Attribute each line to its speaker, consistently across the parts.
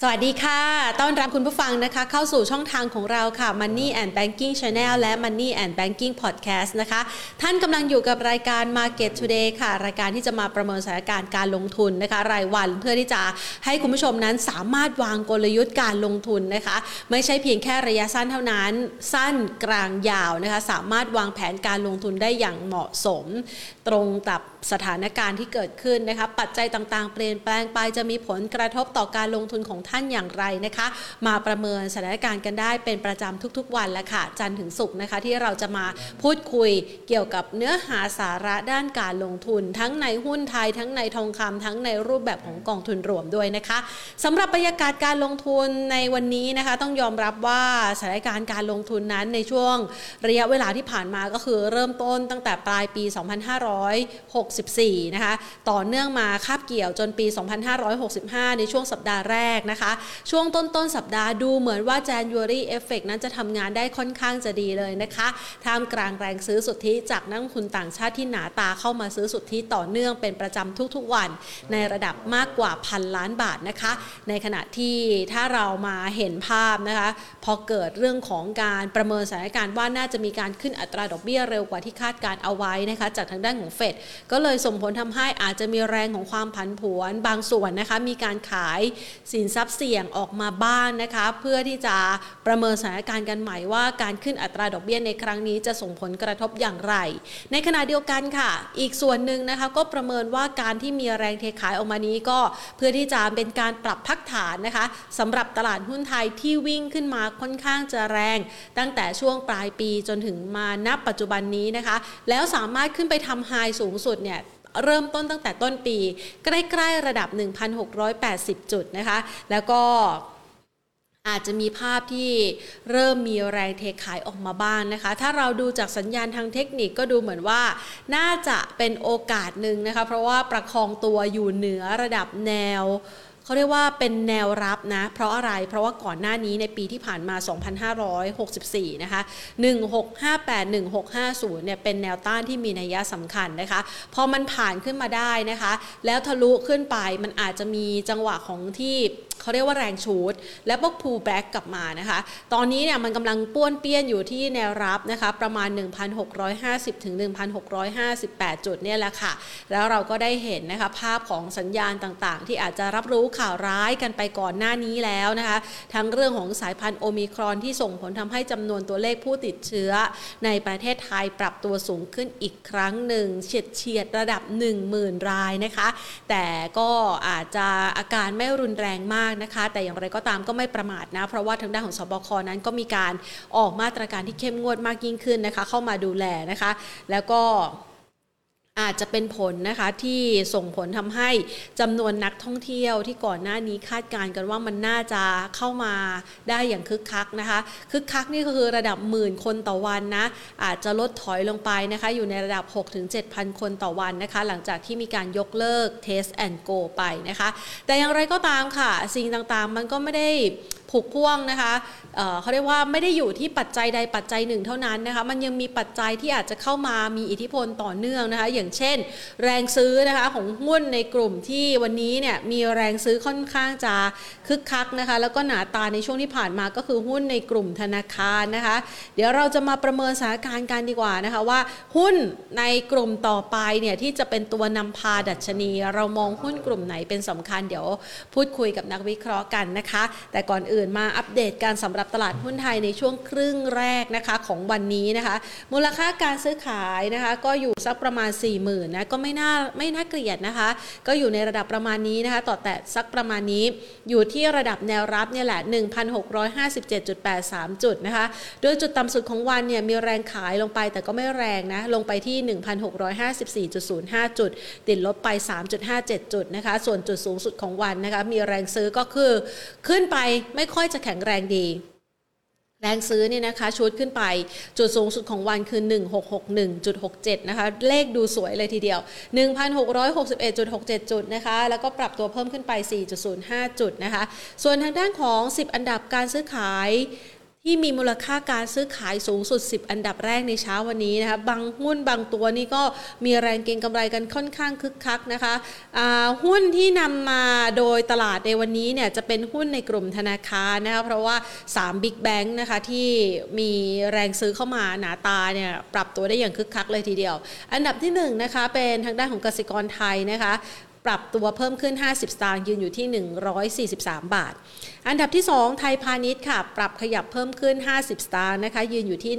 Speaker 1: สวัสดีค่ะ ต้อนรับคุณผู้ฟังนะคะ เข้าสู่ช่องทางของเราค่ะ Money and Banking Channel และ Money and Banking Podcast นะคะ ท่านกำลังอยู่กับรายการ Market Today ค่ะ รายการที่จะมาประเมินสถานการณ์การลงทุนนะคะ รายวันเพื่อที่จะให้คุณผู้ชมนั้นสามารถวางกลยุทธ์การลงทุนนะคะ ไม่ใช่เพียงแค่ระยะสั้นเท่านั้น สั้นกลางยาวนะคะ สามารถวางแผนการลงทุนได้อย่างเหมาะสม ตรงกับ สถานการณ์ที่เกิดขึ้นนะคะปัจจัยต่างๆ เปลี่ยนแปลงไปจะมีผลกระทบต่อการลงทุนของท่านอย่างไรนะคะ มาประเมินสถานการณ์กันได้เป็นประจำทุกๆ วันแล้วค่ะ จันถึงศุกร์นะคะที่เราจะมาพูดคุยเกี่ยวกับเนื้อหาสาระด้านการลงทุน ทั้งในหุ้นไทย ทั้งในทองคำทั้งในรูปแบบของกองทุนรวมด้วยนะคะสำหรับบรรยากาศการลงทุนในวันนี้นะคะต้องยอมรับว่าสถานการณ์การลงทุนนั้นในช่วงระยะเวลาที่ผ่านมาก็คือเริ่มต้นตั้งแต่ปลายปี 256 2564 นะคะ ต่อเนื่องมาคาบเกี่ยวจนปี 2565 ในช่วงสัปดาห์แรกนะคะ ช่วงต้นต้นสัปดาห์ดูเหมือนว่า January Effect นั้นจะทำงานได้ค่อนข้างจะดีเลยนะคะท่ามกลางแรงซื้อสุทธิจากนักทุนต่างชาติที่หนาตาเข้ามาซื้อสุทธิต่อเนื่องเป็นประจำทุกๆวัน ในระดับมากกว่าพันล้านบาทนะคะ ในขณะที่ถ้าเรามาเห็นภาพนะคะพอเกิดเรื่องของการประเมินสถานการณ์ว่าน่าจะมีการขึ้นอัตราดอกเบี้ยเร็วกว่าที่คาดการเอาไว้นะคะจากทางด้านของเฟดก็เลยส่งผลทำให้อาจจะมีแรงของความผันผวนบางส่วนนะคะมีการขายสินทรัพย์เสี่ยงออกมาบ้างนนะคะเพื่อที่จะประเมินสถานการณ์กันใหม่ว่าการขึ้นอัตราดอกเบี้ยในครั้งนี้จะส่งผลกระทบอย่างไร ในขณะเดียวกันค่ะ อีกส่วนหนึ่งนะคะก็ประเมินว่าการที่มีแรงเทขายออกมานี้ก็เพื่อที่จะเป็นการปรับพักฐานนะคะสำหรับตลาดหุ้นไทยที่วิ่งขึ้นมาค่อนข้างจะแรง ตั้งแต่ช่วงปลายปีจนถึงมานับปัจจุบันนี้นะคะ แล้วสามารถขึ้นไปทำไฮสูงสุดเนี่ย เริ่มต้นตั้งแต่ต้นปี ใกล้ๆระดับ 1,680 จุดนะคะ แล้วก็อาจจะมีภาพที่เริ่มมีแรงเทขายออกมาบ้างนนะคะ ถ้าเราดูจากสัญญาณทางเทคนิคก็ดูเหมือนว่า น่าจะเป็นโอกาสหนึ่งนะคะ เพราะว่าประคองตัวอยู่เหนือระดับแนว เขาเรียกว่าเป็นแนวรับนะ เพราะอะไรเพราะว่าก่อนหน้านี้ในปีที่ผ่านมา 2564 นะคะ 1658 1650 เนี่ยเป็นแนวต้านที่มีนัยสำคัญนะคะ พอมันผ่านขึ้นมาได้นะคะ แล้วทะลุขึ้นไปมันอาจจะมีจังหวะของที่เขาเรียกว่าแรงชูดและพวกพูแบ็กกลับมานะคะ ตอนนี้เนี่ยมันกำลังป้วนเปี้ยนอยู่ที่แนวรับนะคะประมาณ 1,650 ถึง 1,658 จุดเนี่ยแหละค่ะ แล้วเราก็ได้เห็นนะคะภาพของสัญญาณต่างๆ ที่อาจจะรับรู้ข่าวร้ายกันไปก่อนหน้านี้แล้วนะคะ ทั้งเรื่องของสายพันธุ์โอมิครอนที่ส่งผลทำให้จำนวนตัวเลขผู้ติดเชื้อ ในประเทศไทยปรับตัวสูงขึ้นอีกครั้งหนึ่งเฉียดเฉียดระดับ 10,000 รายนะคะ แต่ก็อาจจะอาการไม่รุนแรงมากนะคะ แต่อย่างไรก็ตามก็ไม่ประมาทนะ เพราะว่าทางด้านของสบคนั้นก็มีการออกมาตรการที่เข้มงวดมากยิ่งขึ้นนะคะ เข้ามาดูแลนะคะ แล้วก็ อาจจะเป็นผลนะคะที่ส่งผลทำให้จำนวนนักท่องเที่ยวที่ก่อนหน้านี้คาดการณ์กันว่ามันน่าจะเข้ามาได้อย่างคึกคักนะคะ คึกคักนี่ก็คือระดับหมื่นคนต่อวันนะอาจจะลดถอยลงไปนะคะ อยู่ในระดับ 6-7,000 คนต่อวันนะคะ หลังจากที่มีการยกเลิก Test and Go ไปนะคะ แต่อย่างไรก็ตามค่ะ สิ่งต่างๆมันก็ไม่ได้ ผูกพ่วงนะคะเเขาเรียกว่าไม่ได้อยู่ที่ปัจจัยใดปัจจัยหนึ่งเท่านั้นนะคะ มันยังมีปัจจัยที่อาจจะเข้ามามีอิทธิพลต่อเนื่องนะคะ อย่างเช่น แรงซื้อนะคะของหุ้นในกลุ่มที่วันนี้เนี่ยมีแรงซื้อค่อนข้างจะคึกคักนะคะ แล้วก็หนาตาในช่วงที่ผ่านมาก็คือหุ้นในกลุ่มธนาคารนะคะ เดี๋ยวเราจะมาประเมินสถานการณ์กันดีกว่านะคะว่าหุ้นในกลุ่มต่อไปเนี่ยที่จะเป็นตัวนำพาดัชนี เรามองหุ้นกลุ่มไหนเป็นสำคัญเดี๋ยวพูดคุยกับนักวิเคราะห์กันนะคะ แต่ก่อนอื่นมาอัปเดตการสำหรับตลาดหุ้นไทยในช่วงครึ่งแรกนะคะของวันนี้นะคะ มูลค่าการซื้อขายนะคะ ก็อยู่สักประมาณ 4 0,000นะก็ไม่น่าไม่น่าเกลียดนะคะ ก็อยู่ในระดับประมาณนี้นะคะ ต่อแต่สักประมาณนี้ อยู่ที่ระดับแนวรับเนี่ยแหละ 1,657.83 จุดนะคะ โดยจุดต่ำสุดของวันเนี่ยมีแรงขายลงไปแต่ก็ไม่แรงนะ ลงไปที่ 1,654.05 จุด ติดลบไป 3.57 จุดนะคะ ส่วนจุดสูงสุดของวันนะคะ มีแรงซื้อก็คือขึ้นไปไม่ไม่ค่อยจะแข็งแรงดี แรงซื้อเนี่ยนะคะชุดขึ้นไปจุดสูงสุดของวันคือ 1661.67 นะคะ เลขดูสวยเลยทีเดียว 1,661.67 จุดนะคะ แล้วก็ปรับตัวเพิ่มขึ้นไป 4.05 จุดนะคะ ส่วนทางด้านของ 10 อันดับการซื้อขาย ที่มีมูลค่าการซื้อขายสูงสุด 10 อันดับแรกในเช้าวันนี้นะคะบางหุ้นบางตัวนี่ก็มีแรงเก็งกำไรกันค่อนข้างคึกคักนะคะหุ้นที่นำมาโดยตลาดในวันนี้เนี่ยจะเป็นหุ้นในกลุ่มธนาคารนะคะเพราะว่า 3 Big Bank นะคะที่มีแรงซื้อเข้ามาหนาตาเนี่ยปรับตัวได้อย่างคึกคักเลยทีเดียว อันดับที่1นนะคะเป็นทางด้านของกสิกรไทยนะคะปรับตัวเพิ่มขึ้น 50 สตางค์ยืนอยู่ที่ 143 บาท อันดับที่ 2 ไทยพาณิชย์ค่ะ ปรับขยับเพิ่มขึ้น 50 สตางค์นะคะ ยืนอยู่ที่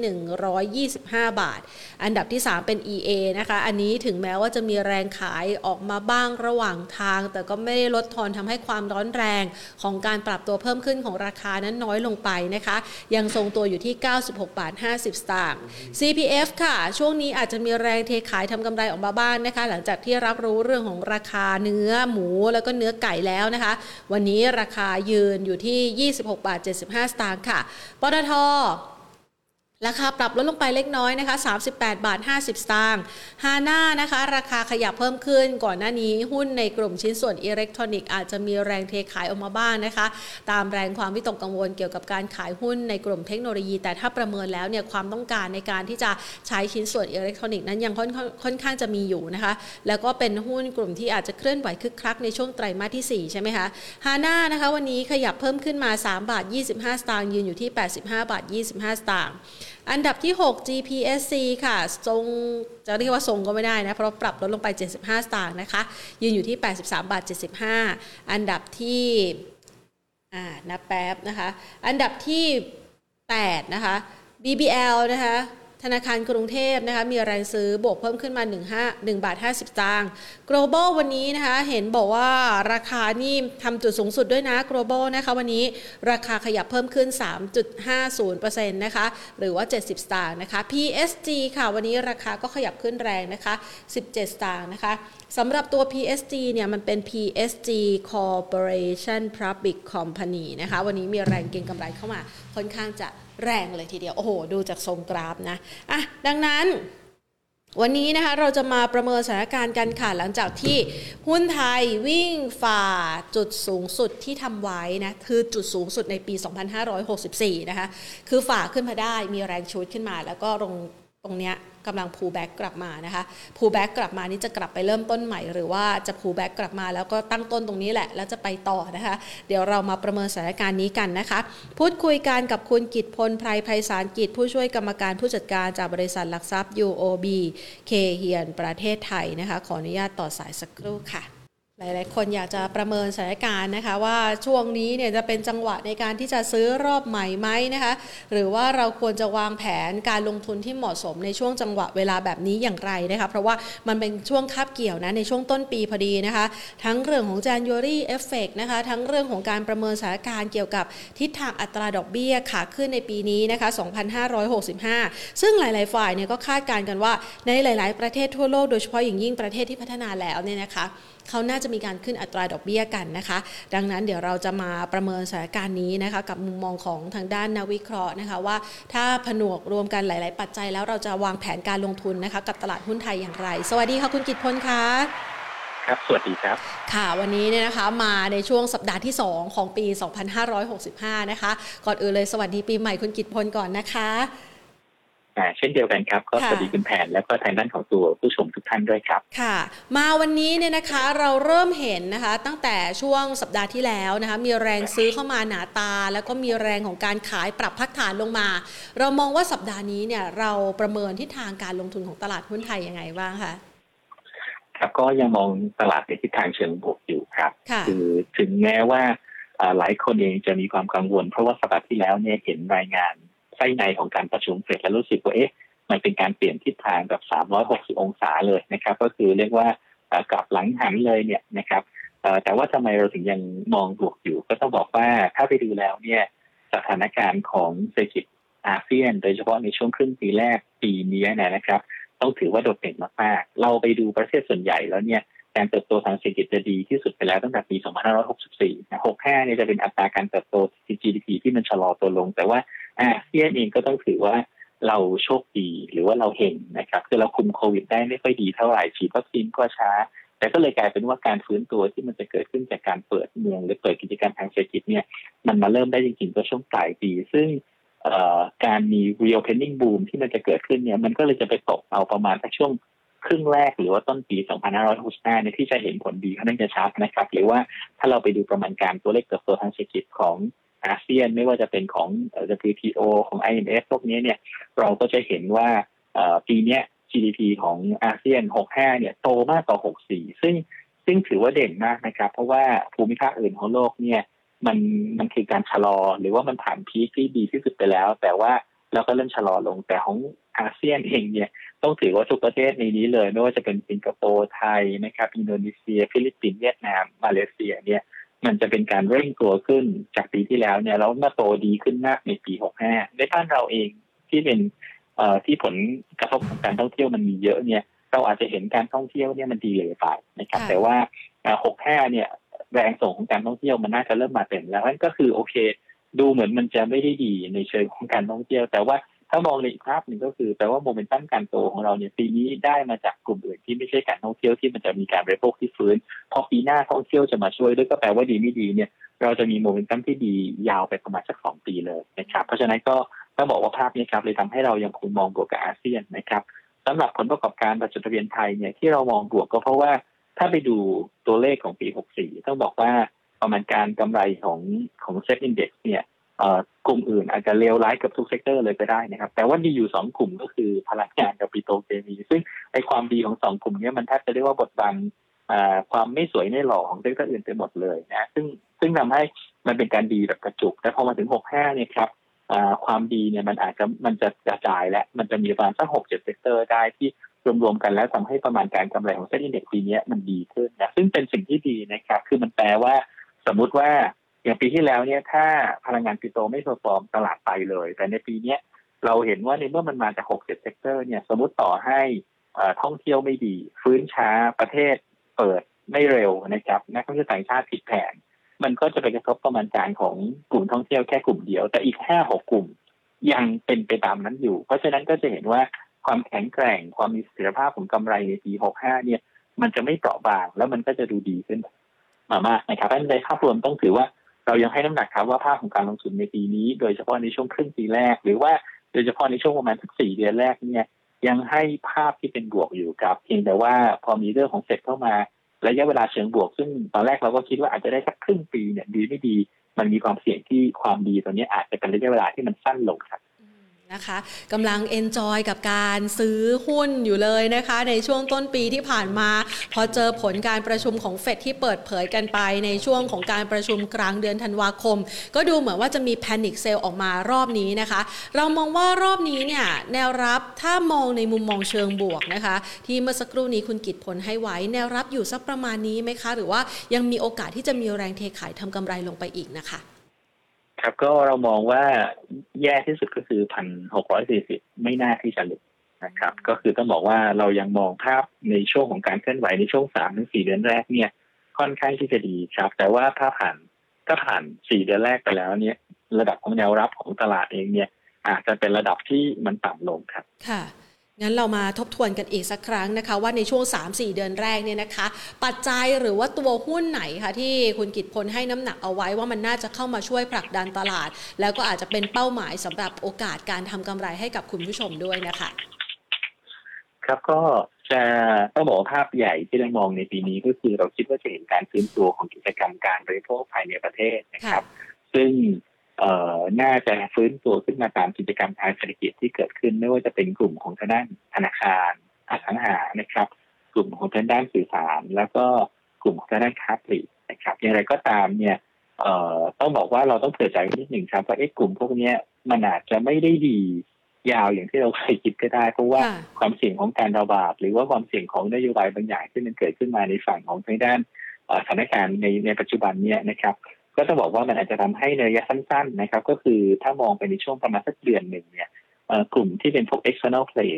Speaker 1: 125 บาท อันดับที่ 3 เป็น EA นะคะ อันนี้ถึงแม้ว่าจะมีแรงขายออกมาบ้างระหว่างทาง แต่ก็ไม่ได้ลดทอนทำให้ความร้อนแรงของการปรับตัวเพิ่มขึ้นของราคานั้นน้อยลงไปนะคะ ยังทรงตัวอยู่ที่ 96 บาท 50 สตางค์ CPF ค่ะ ช่วงนี้อาจจะมีแรงเทขายทำกำไรออกมาบ้างนนะคะ หลังจากที่รับรู้เรื่องของราคาเนื้อหมูแล้วก็เนื้อไก่แล้วนะคะ วันนี้ราคายืนอยู่ที่ 26 บาท 75 สตางค์ค่ะ ปตท ราคาปรับลดลงไปเล็กน้อยนะคะ38 บาท 50 สตางค์ฮาน่านะคะ ราคาขยับเพิ่มขึ้น ก่อนหน้านี้หุ้นในกลุ่มชิ้นส่วนอิเล็กทรอนิกส์อาจจะมีแรงเทขายออกมาบ้างนะคะ ตามแรงความวิตกกังวลเกี่ยวกับการขายหุ้นในกลุ่มเทคโนโลยี แต่ถ้าประเมินแล้วเนี่ยความต้องการในการที่จะใช้ชิ้นส่วนอิเล็กทรอนิกส์นั้นยังค่อนค่อนข้างจะมีอยู่นะคะ แล้วก็เป็นหุ้นกลุ่มที่อาจจะเคลื่อนไหวคึกคักในช่วงไตรมาสที่ 4 ใช่ไหมคะฮาน่านะคะวันนี้ขยับเพิ่มขึ้นมา 3 บาท 25 สตางค์ยืนอยู่ที่ 85 บาท 25 สตางค์ อันดับที่ 6 GPSC ค่ะทรงจะเรียกว่าทรงก็ไม่ได้นะ เพราะปรับลดลงไป 75 สตางค์นะคะ ยืนอยู่ที่ 83 บาท 75 อันดับที่อ่านับแป๊บนะคะ อันดับที่ 8 นะคะ BBL นะคะ ธนาคารกรุงเทพนะคะมีแรงซื้อบวกเพิ่มขึ้นมา 1 5 1บาท50สตางค์ global วันนี้นะคะเห็นบอกว่าราคานี่ทำจุดสูงสุดด้วยนะ global นะคะวันนี้ราคาขยับเพิ่มขึ้น 3.50%นะคะหรือว่า 70 สตางค์นะคะ PSG ค่ะวันนี้ราคาก็ขยับขึ้นแรงนะคะ 17 สตางค์นะคะสำหรับตัว PSG เนี่ยมันเป็น PSG Corporation Public Company นะคะวันนี้มีแรงเก็งกำไรเข้ามาค่อนข้างจะ แรงเลยทีเดียว โอ้โห ดูจากทรงกราฟนะอะดังนั้นวันนี้นะคะเราจะมาประเมินสถานการณ์กันค่ะหลังจากที่หุ้นไทยวิ่งฝ่าจุดสูงสุดที่ทำไว้นะคือจุดสูงสุดในปี 2564 นะคะคือฝ่าขึ้นมาได้มีแรง shoot ขึ้นมาแล้วก็ลงตรงเนี้ย กำลัง pullback กลับมานะคะ pullback กลับมานี่จะกลับไปเริ่มต้นใหม่ หรือว่าจะ pullback กลับมาแล้วก็ตั้งต้นตรงนี้แหละ แล้วจะไปต่อนะคะ เดี๋ยวเรามาประเมินสถานการณ์นี้กันนะคะ พูดคุยกันกับคุณกิตพลไพรไพศาลกิจ ผู้ช่วยกรรมการผู้จัดการจากบริษัทหลักทรัพย์ UOB Kay Hian ประเทศไทยนะคะ ขออนุญาตต่อสายสักครู่ค่ะ หลายๆ คนอยากจะประเมินสถานการณ์นะคะ ว่าช่วงนี้เนี่ยจะเป็นจังหวะในการที่จะซื้อรอบใหม่ไหมนะคะ หรือว่าเราควรจะวางแผนการลงทุนที่เหมาะสมในช่วงจังหวะเวลาแบบนี้อย่างไรนะคะ เพราะว่ามันเป็นช่วงคาบเกี่ยวนะในช่วงต้นปีพอดีนะคะ ทั้งเรื่องของ January Effect นะคะทั้งเรื่องของการประเมินสถานการณ์เกี่ยวกับทิศทางอัตราดอกเบี้ยขาขึ้นในปีนี้นะคะ 2565 ซึ่งหลาย ๆ ฝ่ายเนี่ยก็คาดการณ์กันว่าในหลาย ๆ ประเทศทั่วโลกโดยเฉพาะอย่างยิ่งประเทศที่พัฒนาแล้วเนี่ยนะคะเขาน่าจะมีการขึ้นอัตราดอกเบี้ยกันนะคะ ดังนั้นเดี๋ยวเราจะมาประเมินสถานการณ์นี้นะคะกับมุมมองของทางด้านนักวิเคราะห์นะคะว่าถ้าผนวกรวมกันหลาย ๆ ปัจจัยแล้วเราจะวางแผนการลงทุนนะคะกับตลาดหุ้นไทยอย่างไร สวัสดีค่ะคุณกิตพลคะ
Speaker 2: ครับ สวัสดีครับ
Speaker 1: ค่ะวันนี้เนี่ยนะคะมาในช่วงสัปดาห์ที่ 2 ของปี 2565 นะคะ ก่อนอื่นเลยสวัสดีปีใหม่คุณกิตพลก่อนนะคะ
Speaker 2: เช่นเดียวกันครับ ก็สวัสดีคุณแผน แล้วก็ทางด้านของตัวผู้ชมทุกท่านด้วยครับ
Speaker 1: ค่ะ มาวันนี้เนี่ยนะคะเราเริ่มเห็นนะคะ ตั้งแต่ช่วงสัปดาห์ที่แล้วนะคะ มีแรงซื้อเข้ามาหนาตา แล้วก็มีแรงของการขายปรับพักฐานลงมา เรามองว่าสัปดาห์นี้เนี่ยเราประเมินทิศทางการลงทุนของตลาดหุ้นไทยยังไงบ้างคะ
Speaker 2: ครับก็ยังมองตลาดในทิศทางเชิงบวกอยู่ครับ คือถึงแม้ว่าหลายคนเองจะมีความกังวล เพราะว่าสัปดาห์ที่แล้วเนี่ยเห็นรายงาน ไส้ในของการประชุมเสร็จแล้วรู้สึกว่าเอ๊ะมันเป็นการเปลี่ยนทิศทางแบบ 360 องศาเลยนะครับ ก็คือเรียกว่ากลับหลังหันเลยเนี่ยนะครับแต่ว่าทำไมเราถึงยังมองบวกอยู่ ก็ต้องบอกว่าถ้าไปดูแล้วเนี่ยสถานการณ์ของเศรษฐกิจอาเซียน โดยเฉพาะในช่วงครึ่งปีแรกปีนี้นะครับ ต้องถือว่าโดดเด่นมากๆ เราไปดูประเทศส่วนใหญ่แล้วเนี่ยการเติบโตทางเศรษฐกิจจะดีที่สุดไปแล้วตั้งแต่ปี 2564 65เนี่ยจะเป็นอัตราการเติบโต GDP ที่มันชะลอตัวลง แต่ว่า อาเซียนเองก็ต้องถือว่าเราโชคดีหรือว่าเราเห็นนะครับคือเราคุมโควิดได้ไม่ค่อยดีเท่าไหร่ฉีดวัคซีนก็ช้า แต่ก็เลยกลายเป็นว่าการฟื้นตัวที่มันจะเกิดขึ้นจากการเปิดเมืองหรือเปิดกิจการทางเศรษฐกิจเนี่ยมันมาเริ่มได้จริงๆก็ช่วงปลายปีซึ่งการมี reopening boom ที่มันจะเกิดขึ้นเนี่ยมันก็เลยจะไปตกเอาประมาณสักช่วงครึ่งแรกหรือว่าต้นปี 2565เนี่ยที่จะเห็นผลดีค่อนข้างจะชัดนะครับ หรือว่าถ้าเราไปดูประมาณการตัวเลขเติบโตทางเศรษฐกิจของ อาเซียนไม่ว่าจะเป็นของ WTO ของ IMF พวกนี้เนี่ยเราก็จะเห็นว่าปีนี้ GDP ของอาเซียน 65 เนี่ยโตมากกว่า 64 ซึ่งซึ่งถือว่าเด่นมากนะครับ เพราะว่าภูมิภาคอื่นของโลกเนี่ยมันมันคือการชะลอหรือว่ามันผ่าน peak ที่ดีที่สุดไปแล้ว แต่ว่าเราก็เริ่มชะลอลงแต่ของอาเซียนเองเนี่ยต้องถือว่าทุกประเทศในนี้เลย ไม่ว่าจะเป็นสิงคโปร์ไทยนะครับ อินโดนีเซีย ฟิลิปปินส์เวียดนาม มาเลเซียเนี่ย มันจะเป็นการเร่งตัวขึ้นจากปีที่แล้วเนี่ยแล้วมาโตดีขึ้นมากในปี 65 ในบ้านเราเองที่เป็นเอ่อที่ผลกระทบของการท่องเที่ยวมันมีเยอะเนี่ย เราอาจจะเห็นการท่องเที่ยวเนี่ยมันดีเลยไปนะครับ แต่ว่า 65 เนี่ยแรงส่งของการท่องเที่ยวมันน่าจะเริ่มมาเต็มแล้วนั่นก็คือโอเค ดูเหมือนมันจะไม่ได้ดีในเชิงของการท่องเที่ยว แต่ว่า ถ้ามองในอีกภาพหนึ่งก็คือแปลว่าโมเมนตัมการโตของเราเนี่ยปีนี้ได้มาจากกลุ่มอื่นที่ไม่ใช่การท่องเที่ยวที่มันจะมีการบริโภคที่ฟื้น พอปีหน้าท่องเที่ยวจะมาช่วยด้วยก็แปลว่าดีไม่ดีเนี่ย เราจะมีโมเมนตัมที่ดียาวไปประมาณสักสองปีเลยนะครับ เพราะฉะนั้นก็ต้องบอกว่าภาพนี้ครับเลยทำให้เรายังคงมองบวกกับอาเซียนนะครับสำหรับผลประกอบการบริษัทจดทะเบียนไทยเนี่ยที่เรามองบวกก็เพราะว่าถ้าไปดูตัวเลขของปี 64 ต้องบอกว่าประมาณการกำไรของของ SET Index เนี่ย กลุ่มอื่นอาจจะเลวร้ายกับทุก sector เลยก็ได้นะครับ แต่ว่ามีอยู่สองกลุ่มก็คือพลังงานกับปิโตรเคมี ซึ่งไอความดีของสองกลุ่มนี้มันแทบจะเรียกว่าบดบังความไม่สวยไม่หล่อของ sector อื่นไปหมดเลยนะซึ่งซึ่งทำให้มันเป็นการดีแบบกระจุก แต่พอมาถึง65เนี่ยครับความดีเนี่ยมันอาจจะมันจะกระจายและมันจะมีประมาณสักหกเจ็ด sector ได้ที่รวมๆกันแล้วทำให้ประมาณการกำไรของ SET Index ปีนี้มันดีขึ้นนะซึ่งเป็นสิ่งที่ดีนะครับ คือมันแปลว่าสมมุติว่า อย่างปีที่แล้วเนี่ยถ้าพลังงานปิโตรไม่ perform ตลาดไปเลย แต่ในปีนี้เราเห็นว่าในเมื่อมันมาจากหกเจ็ด sector เนี่ยสมมติต่อให้ท่องเที่ยวไม่ดี ฟื้นช้าประเทศเปิดไม่เร็วนะครับนักท่องเที่ยวต่างชาติผิดแผน มันก็จะไปกระทบประมาณการของกลุ่มท่องเที่ยวแค่กลุ่มเดียว แต่อีกห้าหกกลุ่มยังเป็นไปตามนั้นอยู่ เพราะฉะนั้นก็จะเห็นว่าความแข็งแกร่งความมีเสถียรภาพของกำไรในปีหกห้าเนี่ย มันจะไม่เปราะบางแล้วมันก็จะดูดีขึ้นมามากนะครับเพราะในภาพรวมต้องถือว่า เรายังให้น้ำหนักครับว่าภาพของการลงทุนในปีนี้ โดยเฉพาะในช่วงครึ่งปีแรก หรือว่าโดยเฉพาะในช่วงประมาณสักสี่เดือนแรกเนี่ยยังให้ภาพที่เป็นบวกอยู่ครับเพียงแต่ว่าพอมีเรื่องของเสร็จเข้ามาระยะเวลาเชิงบวก ซึ่งตอนแรกเราก็คิดว่าอาจจะได้สักครึ่งปีเนี่ยดีไม่ดี มันมีความเสี่ยงที่ความดีตอนนี้อาจจะเป็นระยะเวลาที่มันสั้นลงครับ
Speaker 1: นะคะกำลังเอนจอยกับการซื้อหุ้นอยู่เลยนะคะ ในช่วงต้นปีที่ผ่านมา พอเจอผลการประชุมของเฟดที่เปิดเผยกันไปในช่วงของการประชุมกลางเดือนธันวาคม ก็ดูเหมือนว่าจะมีแพนิคเซลออกมารอบนี้นะคะ เรามองว่ารอบนี้เนี่ยแนวรับถ้ามองในมุมมองเชิงบวกนะคะ ที่เมื่อสักครู่นี้คุณกิตผลให้ไว้ แนวรับอยู่สักประมาณนี้ไหมคะ หรือว่ายังมีโอกาสที่จะมีแรงเทขายทำกำไรลงไปอีกนะคะ
Speaker 2: ครับก็เรามองว่าแย่ที่สุดก็คือพันหกร้อยสี่สิบไม่น่าที่จะหลุดนะครับ ก็คือต้องบอกว่าเรายังมองภาพในช่วงของการเคลื่อนไหวในช่วงสามถึงสี่เดือนแรกเนี่ย ค่อนข้างที่จะดีครับ แต่ว่าถ้าผ่านถ้าผ่านสี่เดือนแรกไปแล้วเนี่ย ระดับของแนวรับของตลาดเองเนี่ย อาจจะเป็นระดับที่มันต่ำลงครับ
Speaker 1: ค่ะ งั้นเรามาทบทวนกันอีกสักครั้งนะคะ ว่าในช่วง 3-4 เดือนแรกเนี่ยนะคะ ปัจจัยหรือว่าตัวหุ้นไหนคะที่คุณกิตพลให้น้ำหนักเอาไว้ว่ามันน่าจะเข้ามาช่วยผลักดันตลาด แล้วก็อาจจะเป็นเป้าหมายสำหรับโอกาสการทำกำไรให้กับคุณผู้ชมด้วยนะคะ
Speaker 2: ครับก็จะต้องบอกภาพใหญ่ที่เรามองในปีนี้ก็คือเราคิดว่าจะเห็นการฟื้นตัวของกิจกรรมการบริโภคภายในประเทศนะครับ ซึ่ง เอ่อน่าจะฟื้นตัวขึ้นมาตามกิจกรรมทางเศรษฐกิจที่เกิดขึ้น ไม่ว่าจะเป็นกลุ่มของทางด้านธนาคารอสังหานะครับ กลุ่มของทางด้านสื่อสาร แล้วก็กลุ่มของทางด้านค้าปลีกนะครับอย่างไรก็ตามเนี่ยเอ่อต้องบอกว่าเราต้องเผื่อใจนิดหนึ่งครับว่าไอ้กลุ่มพวกนี้มันอาจจะไม่ได้ดียาวอย่างที่เราเคยคิดก็ได้ เพราะว่าความเสี่ยงของการระบาด หรือว่าความเสี่ยงของนโยบายบางอย่างที่มันเกิดขึ้นมาในฝั่งของทางด้านสถานการณ์ในในปัจจุบันเนี่ยนะครับ ก็จะบอกว่ามันอาจจะทำให้ในระยะสั้น ๆ นะครับ ก็คือถ้ามองไปในช่วงประมาณสักเดือนหนึ่งเนี่ยกลุ่มที่เป็นพวก external play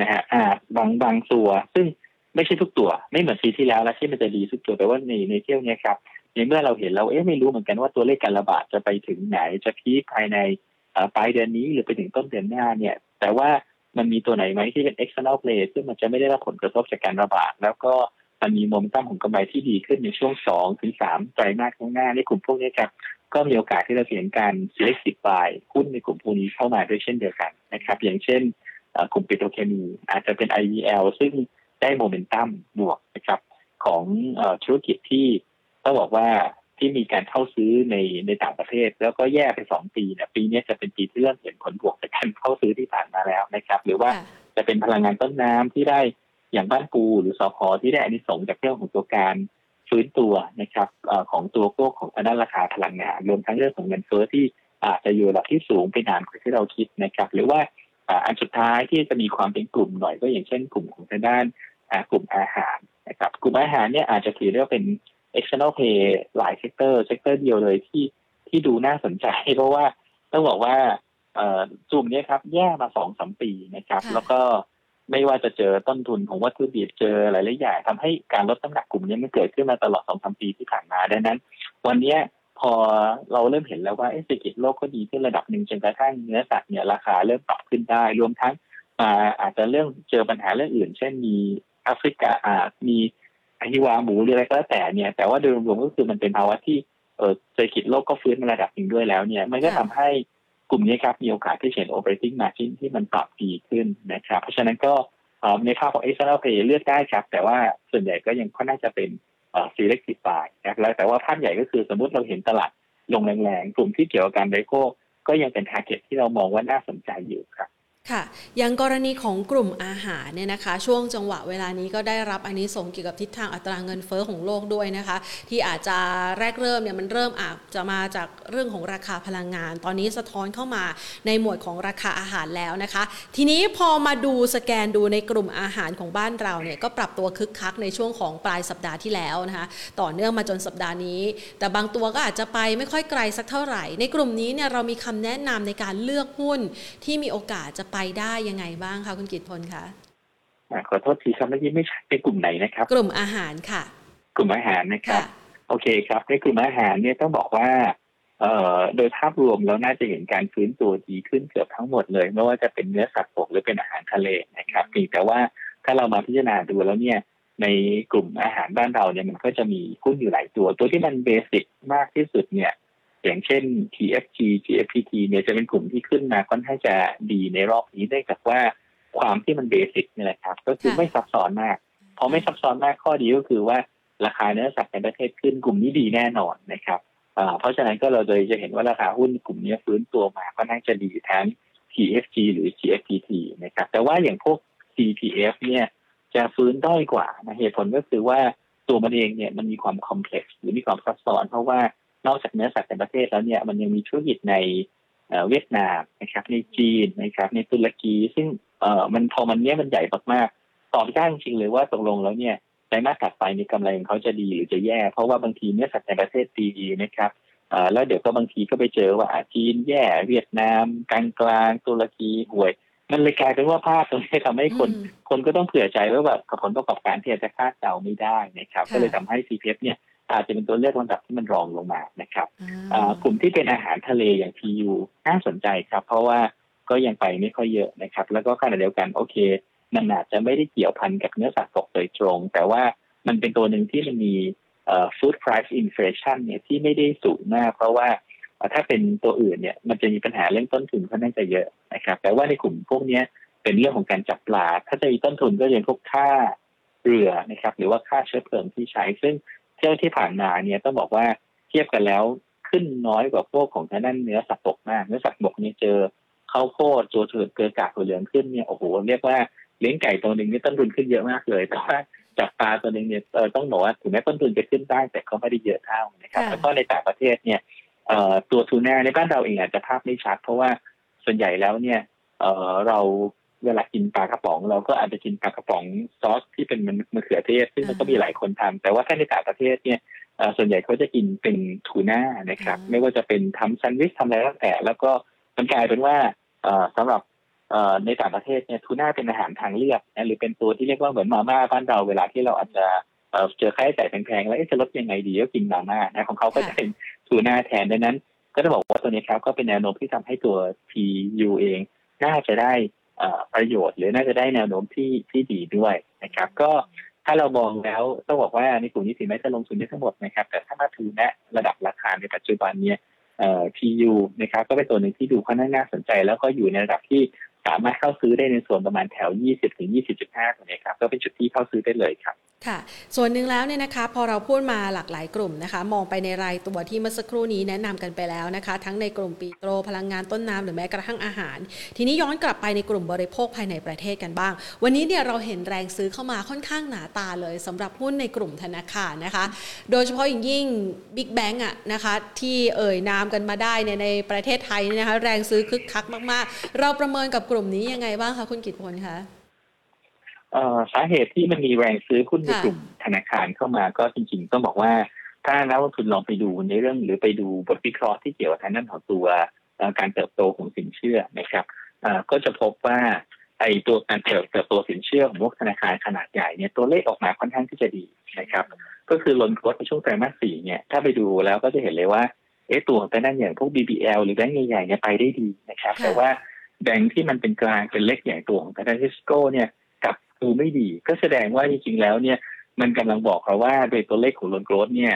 Speaker 2: นะฮะอาจบางบางตัว ซึ่งไม่ใช่ทุกตัว ไม่เหมือนปีที่แล้วแล้วที่มันจะดีทุกตัวแต่ว่าในในเที่ยวนี้ครับในเมื่อเราเห็นเราเอ๊ะไม่รู้เหมือนกันว่าตัวเลขการระบาดจะไปถึงไหนจะพีคภายในปลายเดือนนี้หรือไปถึงต้นเดือนหน้าเนี่ย แต่ว่ามันมีตัวไหนไหมที่เป็น external play ซึ่งมันจะไม่ได้รับผลกระทบจากการระบาด แล้วก็ มันมีโมเมนตัมของกำไรที่ดีขึ้นในช่วงสองถึงสามไตรมาสข้างหน้าในกลุ่มพวกนี้ครับก็มีโอกาสที่เราเห็นการ selective buy หุ้นในกลุ่มพวกนี้เข้ามาด้วยเช่นเดียวกันนะครับ อย่างเช่นกลุ่มปิโตรเคมี อาจจะเป็น IVL ซึ่งได้โมเมนตัมบวกนะครับของธุรกิจที่ต้องบอกว่าที่มีการเข้าซื้อในในต่างประเทศ แล้วก็แย่ไปสองปีเนี่ยปีนี้จะเป็นปีที่เริ่มเห็นผลบวกจากการเข้าซื้อที่ผ่านมาแล้วนะครับ หรือว่าจะเป็นพลังงานต้นน้ำที่ได้ อย่างบ้านปูหรือสพที่ได้อานิสงส์จากเรื่องของตัวการฟื้นตัวนะครับอของตัวโลกของทางด้านราคาพลังงานรวมทั้งเรื่องของเงินเฟ้อที่อาจจะอยู่ระดับที่สูงไปนานกว่าที่เราคิดนะครับ หรือว่าอันสุดท้ายที่จะมีความเป็นกลุ่มหน่อยก็อย่างเช่น กลุ่มของทางด้านกลุ่มอาหารนะครับกลุ่มอาหารเนี่ยอาจจะถือได้ว่าเป็น external play หลาย sector sector เดียวเลยที่ที่ดูน่าสนใจเพราะว่าต้องบอกว่ากลุ่มนี้ครับแย่มาสองสามปีนะครับ แล้วก็ ไม่ว่าจะเจอต้นทุนของวัตถุดิบเจอหลายๆอย่างทำให้การลดน้ำหนักกลุ่มนี้มันเกิดขึ้นมาตลอดสองสามปีที่ผ่านมาดังนั้น วันนี้พอเราเริ่มเห็นแล้วว่าเศรษฐกิจโลกก็ดีขึ้นระดับหนึ่งจนกระทั่งเนื้อสัตว์เนี่ยราคาเริ่มปรับขึ้นได้ รวมทั้งอาจจะเรื่องเจอปัญหาเรื่องอื่น เช่นมีแอฟริกาอาจมีอหิวาหมูหรืออะไรก็แล้วแต่เนี่ย แต่ว่าโดยรวมก็คือมันเป็นภาวะที่เศรษฐกิจโลกก็ฟื้นมาระดับหนึ่งด้วยแล้วเนี่ย มันก็ทำให้ กลุ่มนี้ครับมีโอกาสที่เห็น operating margin ที่มันปรับดีขึ้นนะครับ เพราะฉะนั้นก็ในภาพของ external pay เลือกได้ครับ แต่ว่าส่วนใหญ่ก็ยังค่อนข้างจะเป็น selective buy นะแล้วแต่ว่าภาพใหญ่ก็คือสมมติเราเห็นตลาดลงแรงๆ กลุ่มที่เกี่ยวกับการไดโก้ก็ยังเป็น target ที่เรามองว่าน่าสนใจอยู่ครับ
Speaker 1: ค่ะอย่างกรณีของกลุ่มอาหารเนี่ยนะคะ ช่วงจังหวะเวลานี้ก็ได้รับอันนี้ส่งเกี่ยวกับทิศทางอัตราเงินเฟอ้อของโลกด้วยนะคะ ที่อาจจะแรกเริ่มเนี่ยมันเริ่มอาจจะมาจากเรื่องของราคาพลังงาน ตอนนี้สะท้อนเข้ามาในหมวดของราคาอาหารแล้วนะคะ ทีนี้พอมาดูสแกนดูในกลุ่มอาหารของบ้านเราเนี่ยก็ปรับตัวคึกคักในช่วงของปลายสัปดาห์ที่แล้วนะคะ ต่อเนื่องมาจนสัปดาห์นี้ แต่บางตัวก็อาจจะไปไม่ค่อยไกลสักเท่าไหร่ ในกลุ่มนี้เนี่ยเรามีคำแนะนำในการเลือกหุ้นที่มีโอกาสจะไปได้ยังไงบ้างคะคุณกิตพลคะ
Speaker 2: ขอโทษทีครับเมื่อกี้ไม่ใช่เป็นกลุ่มไหนนะครับ
Speaker 1: กลุ่มอาหารค่ะ
Speaker 2: กลุ่มอาหารนะครับ โอเคครับในกลุ่มอาหารเนี่ยต้องบอกว่าเอ่อโดยภาพรวมแล้วน่าจะเห็นการฟื้นตัวดีขึ้นเกือบทั้งหมดเลยไม่ว่าจะเป็นเนื้อสัตว์บกหรือเป็นอาหารทะเลนะครับเพียงแต่ว่าถ้าเรามาพิจารณาดูแล้วเนี่ยในกลุ่มอาหารบ้านเราเนี่ยมันก็จะมีหุ้นอยู่หลายตัว ตัวที่มัน basic มากที่สุดเนี่ย อย่างเช่น TFG GFPT เนี่ยจะเป็นกลุ่มที่ขึ้นมาค่อนข้างจะดีในรอบนี้ได้จากว่าความที่มัน basic นี่แหละครับ ก็คือไม่ซับซ้อนมากพอไม่ซับซ้อนมากข้อดีก็คือว่าราคาเนื้อสัตว์ในประเทศขึ้นกลุ่มนี้ดีแน่นอนนะครับเพราะฉะนั้นก็เราเลยจะเห็นว่าราคาหุ้นกลุ่มนี้ฟื้นตัวมาก็น่าจะดีทั้ง TFG หรือ TFPT นะครับ แต่ว่าอย่างพวก CPF เนี่ยจะฟื้นด้อยกว่าเหตุผลก็คือว่าตัวมันเองเนี่ยมันมีความคอมเพล็กซ์หรือมีความซับซ้อน เพราะว่า นอกจากเนื้อสัตว์ในประเทศแล้วเนี่ยมันยังมีธุรกิจในเวียดนามนะครับ ในจีนนะครับ ในตุรกีซึ่งเอ่อมันพอมันเนี้ยมันใหญ่มากๆตอบยากจริงเลยว่าตกลงแล้วเนี่ยในมาถัดไปในกำไรของเขาจะดีหรือจะแย่ เพราะว่าบางทีเนื้อสัตว์ในประเทศดีนะครับแล้วเดี๋ยวก็บางทีก็ไปเจอว่าจีนแย่ เวียดนามกลางกลางตุรกีห่วย มันเลยกลายเป็นว่าภาพตรงนี้ทำให้คนคนก็ต้องเผื่อใจว่าแบบผลประกอบการที่จะคาดเดาไม่ได้นะครับ ก็เลยทำให้ CPF เนี่ย อาจจะเป็นตัวเลือกลำดับที่มันรองลงมานะครับกลุ่มที่เป็นอาหารทะเลอย่าง PU น่าสนใจครับ เพราะว่าก็ยังไปไม่ค่อยเยอะนะครับ แล้วก็ขณะเดียวกันโอเค มันอาจจะไม่ได้เกี่ยวพันกับเนื้อสัตว์ตกโดยตรง แต่ว่ามันเป็นตัวหนึ่งที่มันมี food price inflation เนี่ยที่ไม่ได้สูงมาก เพราะว่าถ้าเป็นตัวอื่นเนี่ยมันจะมีปัญหาเรื่องต้นทุนค่อนข้างจะเยอะนะครับ แต่ว่าในกลุ่มพวกนี้เป็นเรื่องของการจับปลา ถ้าจะมีต้นทุนก็จะพวกค่าเรือนะครับ หรือว่าค่าเชื้อเพลิงที่ใช้ซึ่ง เที่ยวที่ผ่านมาเนี่ยต้องบอกว่าเทียบกันแล้วขึ้นน้อยกว่าพวกของทางด้านเนื้อสัตว์บกมาก เนื้อสัตว์บกนี่เจอข้าวโพดตัวเถื่อนเกลือกากตัวเหลืองขึ้นเนี่ยโอ้โหเรียกว่าเลี้ยงไก่ตัวหนึ่งนี่ต้นทุนขึ้นเยอะมากเลย แต่ว่าจับปลาตัวหนึ่งเนี่ยเออต้องบอกว่าถึงแม้ต้นทุนจะขึ้นได้แต่ก็ไม่ได้เยอะเท่านะครับแล้วก็ในต่างประเทศเนี่ยเอ่อตัวทูน่าในบ้านเราเองอาจจะภาพไม่ชัด เพราะว่าส่วนใหญ่แล้วเนี่ยเอ่อเรา เวลากินปลากระป๋องเราก็อาจจะกินปลากระป๋องซอสที่เป็นมะเขือเทศ ซึ่งมันก็มีหลายคนทำแต่ว่าถ้าในต่างประเทศเนี่ยส่วนใหญ่เขาจะกินเป็นทูน่านะครับ ไม่ว่าจะเป็นทำแซนด์วิชทำอะไรก็แต่ แล้วก็มันกลายเป็นว่าสำหรับในต่างประเทศเนี่ยทูน่าเป็นอาหารทางเลือกนะหรือเป็นตัวที่เรียกว่าเหมือนมาม่าบ้านเราเวลาที่เราอาจจะเจอค่าใช้จ่ายแพงๆแล้วจะลดยังไงดีก็กินมาม่านะของเขาก็จะเป็นทูน่าแทนดังนั้น ก็จะบอกว่าตัวนี้ครับก็เป็นแนวโน้มที่ทำให้ตัว PU เองน่าจะได้ ประโยชน์ หรือน่าจะได้แนวโน้มที่ที่ดีด้วยนะครับ ก็ถ้าเรามองแล้วต้องบอกว่าในกลุ่มนี้สินแม้จะลงทุนได้ทั้งหมดนะครับ แต่ถ้ามาถือณระดับราคาในปัจจุบันเนี่ยเอ่อ TU นะครับ ก็เป็นตัวหนึ่งที่ดูค่อนข้างน่าสนใจ แล้วก็อยู่ในระดับที่สามารถเข้าซื้อได้ในส่วนประมาณแถว 20-20.5ตรงนี้ครับก็เป็นจุดที่เข้าซื้อได้เลยครับ
Speaker 1: ค่ะ ส่วนหนึ่งแล้วเนี่ยนะคะ พอเราพูดมาหลากหลายกลุ่มนะคะ มองไปในรายตัวที่เมื่อสักครู่นี้แนะนำกันไปแล้วนะคะ ทั้งในกลุ่มปีโตรพลังงานต้นน้ำหรือแม้กระทั่งอาหาร ทีนี้ย้อนกลับไปในกลุ่มบริโภคภายในประเทศกันบ้าง วันนี้เนี่ยเราเห็นแรงซื้อเข้ามาค่อนข้างหนาตาเลยสำหรับหุ้นในกลุ่มธนาคารนะคะ โดยเฉพาะอย่างยิ่งบิ๊กแบงก์อะนะคะที่เอ่ยนามกันมาได้ในในประเทศไทยนะคะแรงซื้อคึกคักมาก ๆ เราประเมินกับกลุ่มนี้ยังไงบ้างคะคุณกิตพลคะ
Speaker 2: สาเหตุที่มันมีแรงซื้อหุ้นในกลุ่มธนาคารเข้ามาก็จริงๆต้องบอกว่า ถ้านักลงทุนลองไปดูในเรื่องหรือไปดูบทวิเคราะห์ที่เกี่ยวกับทางด้านของตัวการเติบโตของสินเชื่อนะครับก็จะพบว่าไอตัวการเติบโตสินเชื่อของพวกธนาคารขนาดใหญ่เนี่ยตัวเลขออกมาค่อนข้างที่จะดีนะครับ ก็คือ loan growth ในช่วงไตรมาสสี่เนี่ยถ้าไปดูแล้วก็จะเห็นเลยว่าเอตัวแต่ด้านอย่างพวก BBL หรือแบงก์ใหญ่ๆเนี่ยไปได้ดีนะครับ แต่ว่าแบงก์ที่มันเป็นกลางเป็นเล็กใหญ่ตัวของทางด้านทิสโก้เนี่ย ดูไม่ดี ก็แสดงว่าจริงๆแล้วเนี่ยมันกำลังบอกเราว่าโดยตัวเลขของ loan growth เนี่ย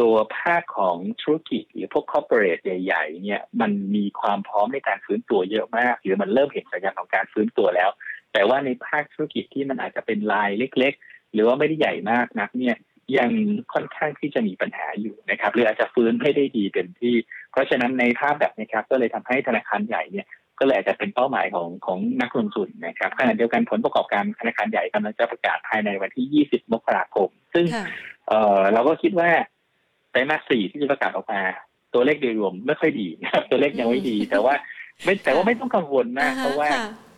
Speaker 2: ตัวภาคของธุรกิจหรือพวก corporate ใหญ่ ๆ เนี่ยมันมีความพร้อมในการฟื้นตัวเยอะมาก หรือมันเริ่มเห็นสัญญาณของการฟื้นตัวแล้ว แต่ว่าในภาคธุรกิจที่มันอาจจะเป็นลายเล็ก ๆ หรือว่าไม่ได้ใหญ่มากนักเนี่ยยังค่อนข้างที่จะมีปัญหาอยู่นะครับหรืออาจจะฟื้นไม่ได้ดีเต็มที่ เพราะฉะนั้นในภาพแบบนี้ครับก็เลยทำให้ธนาคารใหญ่เนี่ย ก็เลยอาจจะเป็นเป้าหมายของของนักลงทุนนะครับขณะเดียวกันผลประกอบการธนาคารใหญ่กำลังจะประกาศภายในวันที่ 20 มกราคม ซึ่งเออเราก็คิดว่าไตรมาสสี่ที่จะประกาศออกมา ตัวเลขโดยรวมไม่ค่อยดีนะครับตัวเลขยังไม่ดี แต่ว่าไม่แต่ว่าไม่ต้องกังวลนะเพราะว่า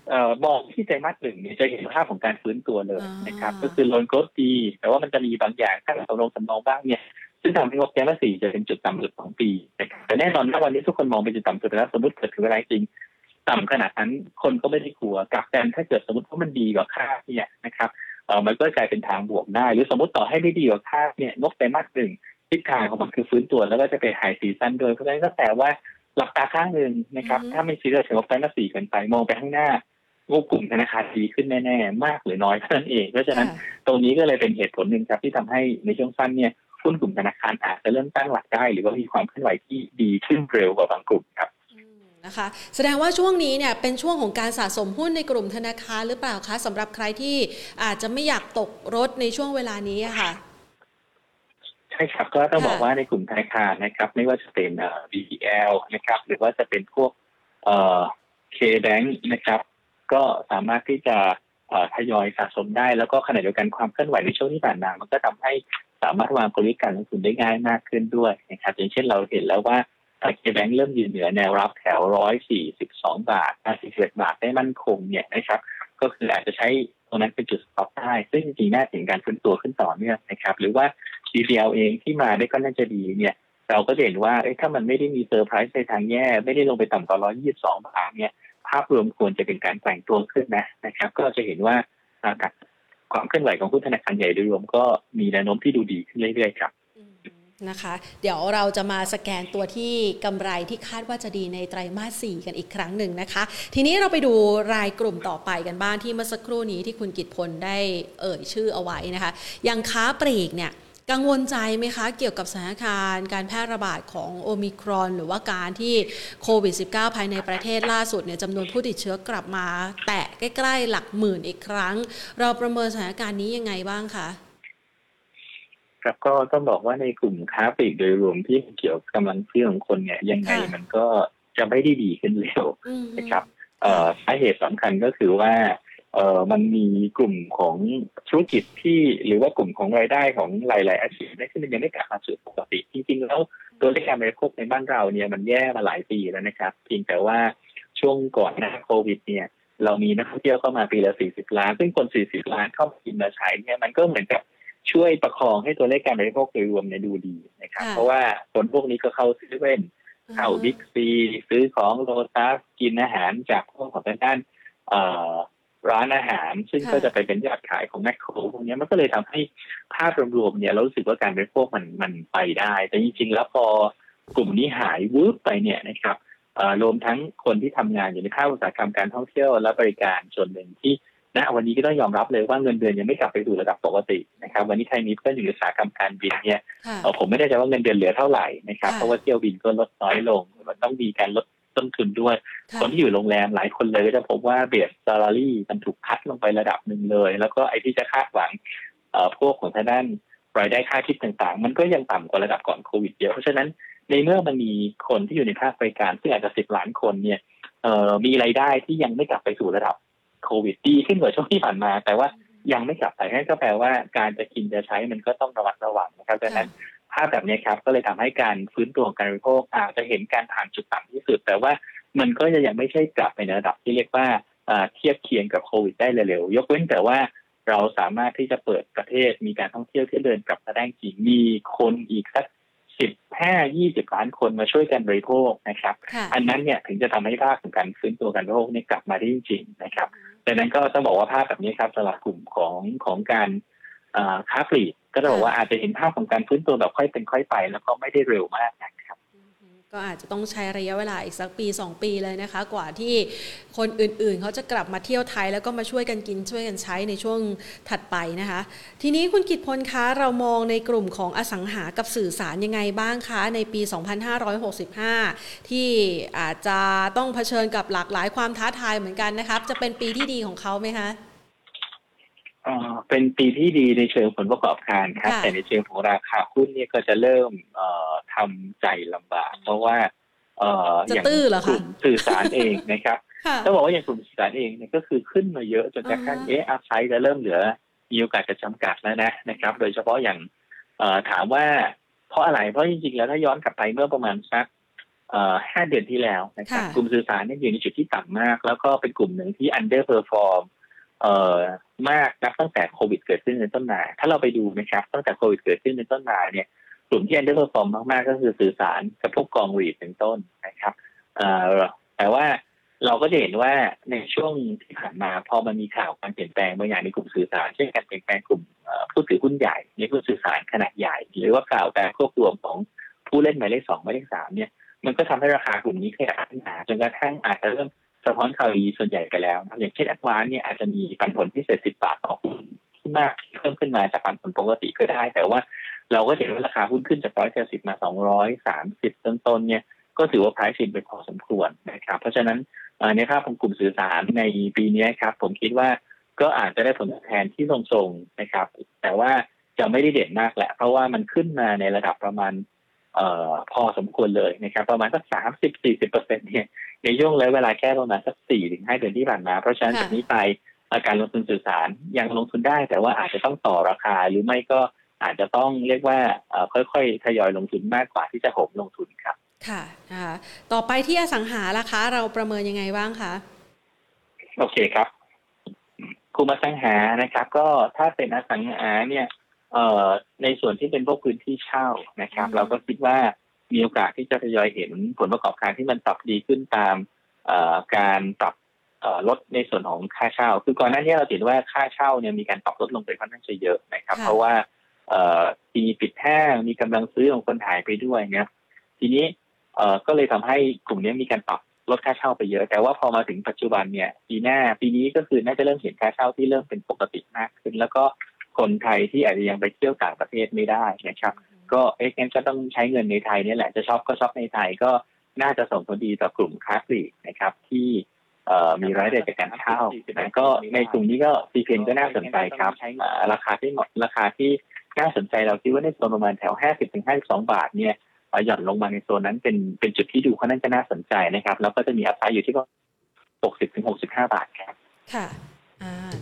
Speaker 2: เอ่อมองที่ไตรมาสหนึ่งเนี่ยจะเห็นภาพของการฟื้นตัวเลยนะครับ ก็คือ loan growth ดี แต่ว่ามันจะมีบางอย่างถ้าเราลงสำรองบ้างเนี่ยซึ่งทำให้งบไตรมาสสี่จะเป็นจุดต่ำสุดของปีนะครับแต่แน่นอนว่าวันนี้ทุกคนมองเป็นจุดต่ำสุดแล้วสมมติเกิดถึงเวลาจริง ต่ำขนาดนั้นคนก็ไม่ได้กลัวกับแต่ถ้าเกิดสมมติว่ามันดีกว่าคาดเนี่ยนะครับเออมันก็กลายเป็นทางบวกได้ หรือสมมติต่อให้ไม่ดีกว่าคาดเนี่ยงบไตรมาสหนึ่งทิศทางของมันคือฟื้นตัวแล้วก็จะไป high season โดยเพราะฉะนั้นก็แต่ว่าหลับตาข้างหนึ่งนะครับ ถ้าไม่ซีเรียสถึงงบไตรมาสสี่เกินไปมองไปข้างหน้างบกลุ่มธนาคารดีขึ้นแน่ๆ มากหรือน้อยเท่านั้นเอง เพราะฉะนั้นตรงนี้ก็เลยเป็นเหตุผลหนึ่งครับที่ทำให้ในช่วงสั้นเนี่ยหุ้นกลุ่มธนาคารอาจจะเริ่มตั้งหลักได้ หรือว่ามีความเคลื่อนไหวที่ดีขึ้นเร็วกว่าบางกลุ่มครับ
Speaker 1: นะคะแสดงว่าช่วงนี้เนี่ยเป็นช่วงของการสะสมหุ้นในกลุ่มธนาคารหรือเปล่าคะสำหรับใครที่อาจจะไม่อยากตกรถในช่วงเวลานี้ค่ะ
Speaker 2: ใช่ครับก็ต้องบอกว่าในกลุ่มธนาคารนะครับ ไม่ว่าจะเป็น BBL นะครับ หรือว่าจะเป็นพวกเอ่อ K-Bank นะครับ ก็สามารถที่จะทยอยสะสมได้ แล้วก็ขณะเดียวกันความเคลื่อนไหวในช่วงที่ผ่านมามันก็ทำให้สามารถวางกลยุทธ์การลงทุนได้ง่ายมากขึ้นด้วยนะครับอย่างเช่นเราเห็นแล้วว่า เคแบงค์เริ่มยืนเหนือแนวรับแถวร้อยสี่สิบสองบาทสี่สิบบาทได้มั่นคงเนี่ยนะครับ ก็คืออาจจะใช้ตรงนั้นเป็นจุด stop ได้ ซึ่งจริงๆน่าถึงการฟื้นตัวขึ้นต่อเนื่องนะครับ หรือว่า CPL เองที่มาได้ก็น่าจะดีเนี่ย เราก็เห็นว่าถ้ามันไม่ได้มีเซอร์ไพรส์ในทางแย่ ไม่ได้ลงไปต่ำกว่าร้อยยี่สิบสองบาทเนี่ย ภาพรวมควรจะเป็นการแกว่งตัวขึ้นนะนะครับ ก็จะเห็นว่าความเคลื่อนไหวของหุ้นธนาคารใหญ่โดยรวมก็มีแนวโน้มที่ดูดีขึ้นเรื่อยๆครับ
Speaker 1: นะคะ เดี๋ยวเราจะมาสแกนตัวที่กำไรที่คาดว่าจะดีในไตรมาส 4 กันอีกครั้งหนึ่งนะคะ ทีนี้เราไปดูรายกลุ่มต่อไปกันบ้างที่เมื่อสักครู่นี้ที่คุณกิตพลได้เอ่ยชื่อเอาไว้นะคะอย่างค้าปลีกเนี่ยกังวลใจไหมคะเกี่ยวกับสถานการณ์การแพร่ระบาดของโอมิครอน หรือว่าการที่โควิด -19 ภายในประเทศล่าสุดเนี่ยจำนวนผู้ติดเชื้อกลับมา แตะใกล้ ๆ หลักหมื่นอีกครั้ง เราประเมินสถานการณ์นี้ยังไงบ้างคะ
Speaker 2: ครับก็ต้องบอกว่าในกลุ่มค้าปลีกโดยรวมที่เกี่ยวกับกำลังซื้อของคนเนี่ยยังไงมันก็จะไม่ได้ดีขึ้นเร็วนะครับสาเหตุสำคัญก็คือว่าเออมันมีกลุ่มของธุรกิจที่หรือว่ากลุ่มของรายได้ของหลาย ๆ อาชีพที่มันยังไม่กลับมาสู่ปกติจริง ๆ แล้วตัวเลขการบริโภคในบ้านเราเนี่ยมันแย่มาหลายปีแล้วนะครับเพียงแต่ว่าช่วงก่อนหน้าโควิด เนี่ย เรามีนักท่องเที่ยวเข้ามาปีละ40ล้าน ซึ่งคน40ล้านเข้ามากินมาใช้เนี่ยมันก็เหมือนกับ ช่วยประคองให้ตัวเลขการบริโภคโดยรวมเนี่ยดูดีนะครับ เพราะว่าคนพวกนี้ก็เข้าซื้อเว่นเข้าบิ๊กซีซื้อของโลตัสกินอาหารจากพวกของด้านร้านอาหาร ซึ่งก็จะไปเป็นยอดขายของแมคโครพวกนี้มันก็เลยทำให้ภาพรวมๆเนี่ยเรารู้สึกว่าการบริโภคมันมันไปได้ แต่จริงๆแล้วพอกลุ่มนี้หายวืบไปเนี่ยนะครับรวมทั้งคนที่ทำงานอยู่ในภาคอุตสาหกรรมการท่องเที่ยวและบริการส่วนหนึ่งที่ ณวันนี้ก็ต้องยอมรับเลยว่าเงินเดือนยังไม่กลับไปสู่ระดับปกตินะครับ วันนี้ไทยมีเพื่อนอยู่อุตสาหกรรมการบินเนี่ยผมไม่ได้จะว่าเงินเดือนเหลือเท่าไหร่นะครับเพราะว่าเที่ยวบินก็ลดน้อยลง มันต้องมีการลดต้นทุนด้วย คนที่อยู่โรงแรมหลายคนเลยก็จะพบว่าเบสซาลารี่มันถูกคัดลงไประดับหนึ่งเลย แล้วก็ไอ้ที่จะคาดหวังพวกของทางด้านรายได้ค่าทิพต่างๆ มันก็ยังต่ำกว่าระดับก่อนโควิดเยอะเพราะฉะนั้นในเมื่อมันมีคนที่อยู่ในภาคบริการซึ่งอาจจะสิบล้านคนเนี่ยมีรายได้ที่ยังไม่กลับไปสู่ระดับ โควิดดีขึ้นกว่าช่วงที่ผ่านมา แต่ว่ายังไม่กลับไปนั่นก็แปลว่าการจะกินจะใช้มันก็ต้องระมัดระวังนะครับดังนั้นภาพแบบนี้ครับก็เลยทำให้การฟื้นตัวของการบริโภคอาจจะเห็นการผ่านจุดต่ำที่สุด แต่ว่ามันก็จะยังไม่ใช่กลับไปในระดับที่เรียกว่าเทียบเคียงกับโควิดได้เร็วๆยกเว้นแต่ว่าเราสามารถที่จะเปิดประเทศมีการท่องเที่ยวที่เดินกลับมาได้จริงมีคนอีกสักสิบห้ายี่สิบล้านคนมาช่วยกันบริโภคนะครับ อันนั้นเนี่ยถึงจะทำให้ภาคของการฟื้นตัวการบริโภคนี่กลับมาได้จริงๆนะครับ ดังนั้นก็ต้องบอกว่าภาพแบบนี้ครับสำหรับกลุ่มของของการค้าปลีกก็จะบอกว่าอาจจะเห็นภาพของการฟื้นตัวแบบค่อยเป็นค่อยไป แล้วก็ไม่ได้เร็วมากนะ
Speaker 1: ก็อาจจะต้องใช้ระยะเวลาอีกสักปี 2 ปีเลยนะคะ กว่าที่คนอื่นๆ เขาจะกลับมาเที่ยวไทย แล้วก็มาช่วยกันกินช่วยกันใช้ในช่วงถัดไปนะคะ ทีนี้คุณกิตพลคะเรามองในกลุ่มของอสังหากับสื่อสารยังไงบ้างคะในปี 2565 ที่อาจจะต้องเผชิญกับหลากหลายความท้าทายเหมือนกันนะครับ จะเป็นปีที่ดีของเขาไหมคะ
Speaker 2: เป็นปีที่ดีในเชิงผลประกอบการครับ แต่ในเชิงของราคาหุ้นเนี่ยก็จะเริ่มทำใจลำบาก เพราะว่า
Speaker 1: อย่างก
Speaker 2: ลุ่มสื่อสารเองนะครับต้องบอกว่าอย่างกลุ่มสื่อสารเองเนี่ยก็คือขึ้นมาเยอะจนกระทั่งเอออัพไซด์จะเริ่มเหลือมีโอกาสจะจำกัดแล้วนะนะครับ โดยเฉพาะอย่างถามว่าเพราะอะไรเพราะจริงๆแล้วถ้าย้อนกลับไปเมื่อประมาณสักห้าเดือนที่แล้วนะครับกลุ่มสื่อสารเนี่ยอยู่ในจุดที่ต่ำมาก แล้วก็เป็นกลุ่มหนึ่งที่ underperform เอ่อมากนับตั้งแต่โควิดเกิดขึ้นในต้นมาถ้าเราไปดูนะครับ ตั้งแต่โควิดเกิดขึ้นในต้นมาเนี่ยกลุ่มที่ underperform มากๆ ก็คือสื่อสารกับพวกกอง REIT เป็นต้นนะครับเอ่อแต่ว่าเราก็จะเห็นว่าในช่วงที่ผ่านมาพอมันมีข่าวการเปลี่ยนแปลงบางอย่างในกลุ่มสื่อสารเช่นการเปลี่ยนแปลงกลุ่มผู้ถือหุ้นใหญ่ในผู้สื่อสารขนาดใหญ่ หรือว่าข่าวการควบรวมของผู้เล่นหมายเลขสองหมายเลขสามเนี่ยมันก็ทำให้ราคากลุ่มนี้ขยับขึ้นมาจนกระทั่งอาจจะเริ่ม สะท้อนข่าวดีส่วนใหญ่ไปแล้วอย่างเช่นแอดวานเนี่ยอาจจะมีปันผลพิเศษสิบบาทต่อหุ้นที่มากเพิ่มขึ้นมาจากปันผลปกติก็ได้ แต่ว่าเราก็เห็นว่าราคาหุ้นขึ้นจากร้อยเจ็ดสิบมาสองร้อยสามสิบต้นๆเนี่ยก็ถือว่า price in ไปพอสมควรนะครับ เพราะฉะนั้นในภาพของกลุ่มสื่อสารในปีนี้ครับ ผมคิดว่าก็อาจจะได้ผลตอบแทนที่ทรงๆนะครับ แต่ว่าจะไม่ได้เด่นมากแหละ เพราะว่ามันขึ้นมาในระดับประมาณเอ่อพอสมควรเลยนะครับ ประมาณสักสามสิบสี่สิบเปอร์เซ็นเนี่ย ในช่วงระยะเวลาแค่ประมาณสักสี่ถึงห้าเดือนที่ผ่านมา เพราะฉะนั้นจากนี้ไปการลงทุนสื่อสารยังลงทุนได้ แต่ว่าอาจจะต้องต่อราคาหรือไม่ก็อาจจะต้องเรียกว่าค่อยๆทยอยลงทุนมากกว่าที่จะโหมลงทุนครับ
Speaker 1: ค่ะนะคะต่อไปที่อสังหาราคาเราประเมินยังไงบ้างคะ
Speaker 2: โอเคครับกลุ่มอสังหานะครับ ก็ถ้าเป็นอสังหาเนี่ยเอ่อในส่วนที่เป็นพวกพื้นที่เช่านะครับ เราก็คิดว่า มีโอกาสที่จะทยอยเห็นผลประกอบการที่มันปรับดีขึ้นตามการปรับลดในส่วนของค่าเช่า คือก่อนหน้านี้เราเห็นว่าค่าเช่าเนี่ยมีการปรับลดลงไปค่อนข้างจะเยอะนะครับ เพราะว่าปีปิดแห้งมีกำลังซื้อของคนหายไปด้วยเนี่ยทีนี้ก็เลยทำให้กลุ่มนี้มีการปรับลดค่าเช่าไปเยอะ แต่ว่าพอมาถึงปัจจุบันเนี่ยปีหน้าปีนี้ก็คือน่าจะเริ่มเห็นค่าเช่าที่เริ่มเป็นปกติมากขึ้น แล้วก็คนไทยที่อาจจะยังไปเที่ยวต่างประเทศไม่ได้นะครับ ก็เอ๊ะงั้นก็ต้องใช้เงินในไทยนี่แหละจะช็อปก็ช็อปในไทยก็น่าจะส่งผลดีต่อกลุ่มค้าปลีกนะครับ ที่มีรายได้จากการเช่านะก็ในกลุ่มนี้ก็ CPN ก็น่าสนใจครับ ราคาที่ราคาที่น่าสนใจเราคิดว่าในโซนประมาณแถว 50ถึง52 บาทเนี่ยหย่อนลงมาในโซนนั้นเป็นเป็นจุดที่ดูเขาน่าจะน่าสนใจนะครับ แล้วก็จะมีอัพไซด์อยู่ที่ก็60ถึง65 บาทครับ
Speaker 1: ค่ะอ่า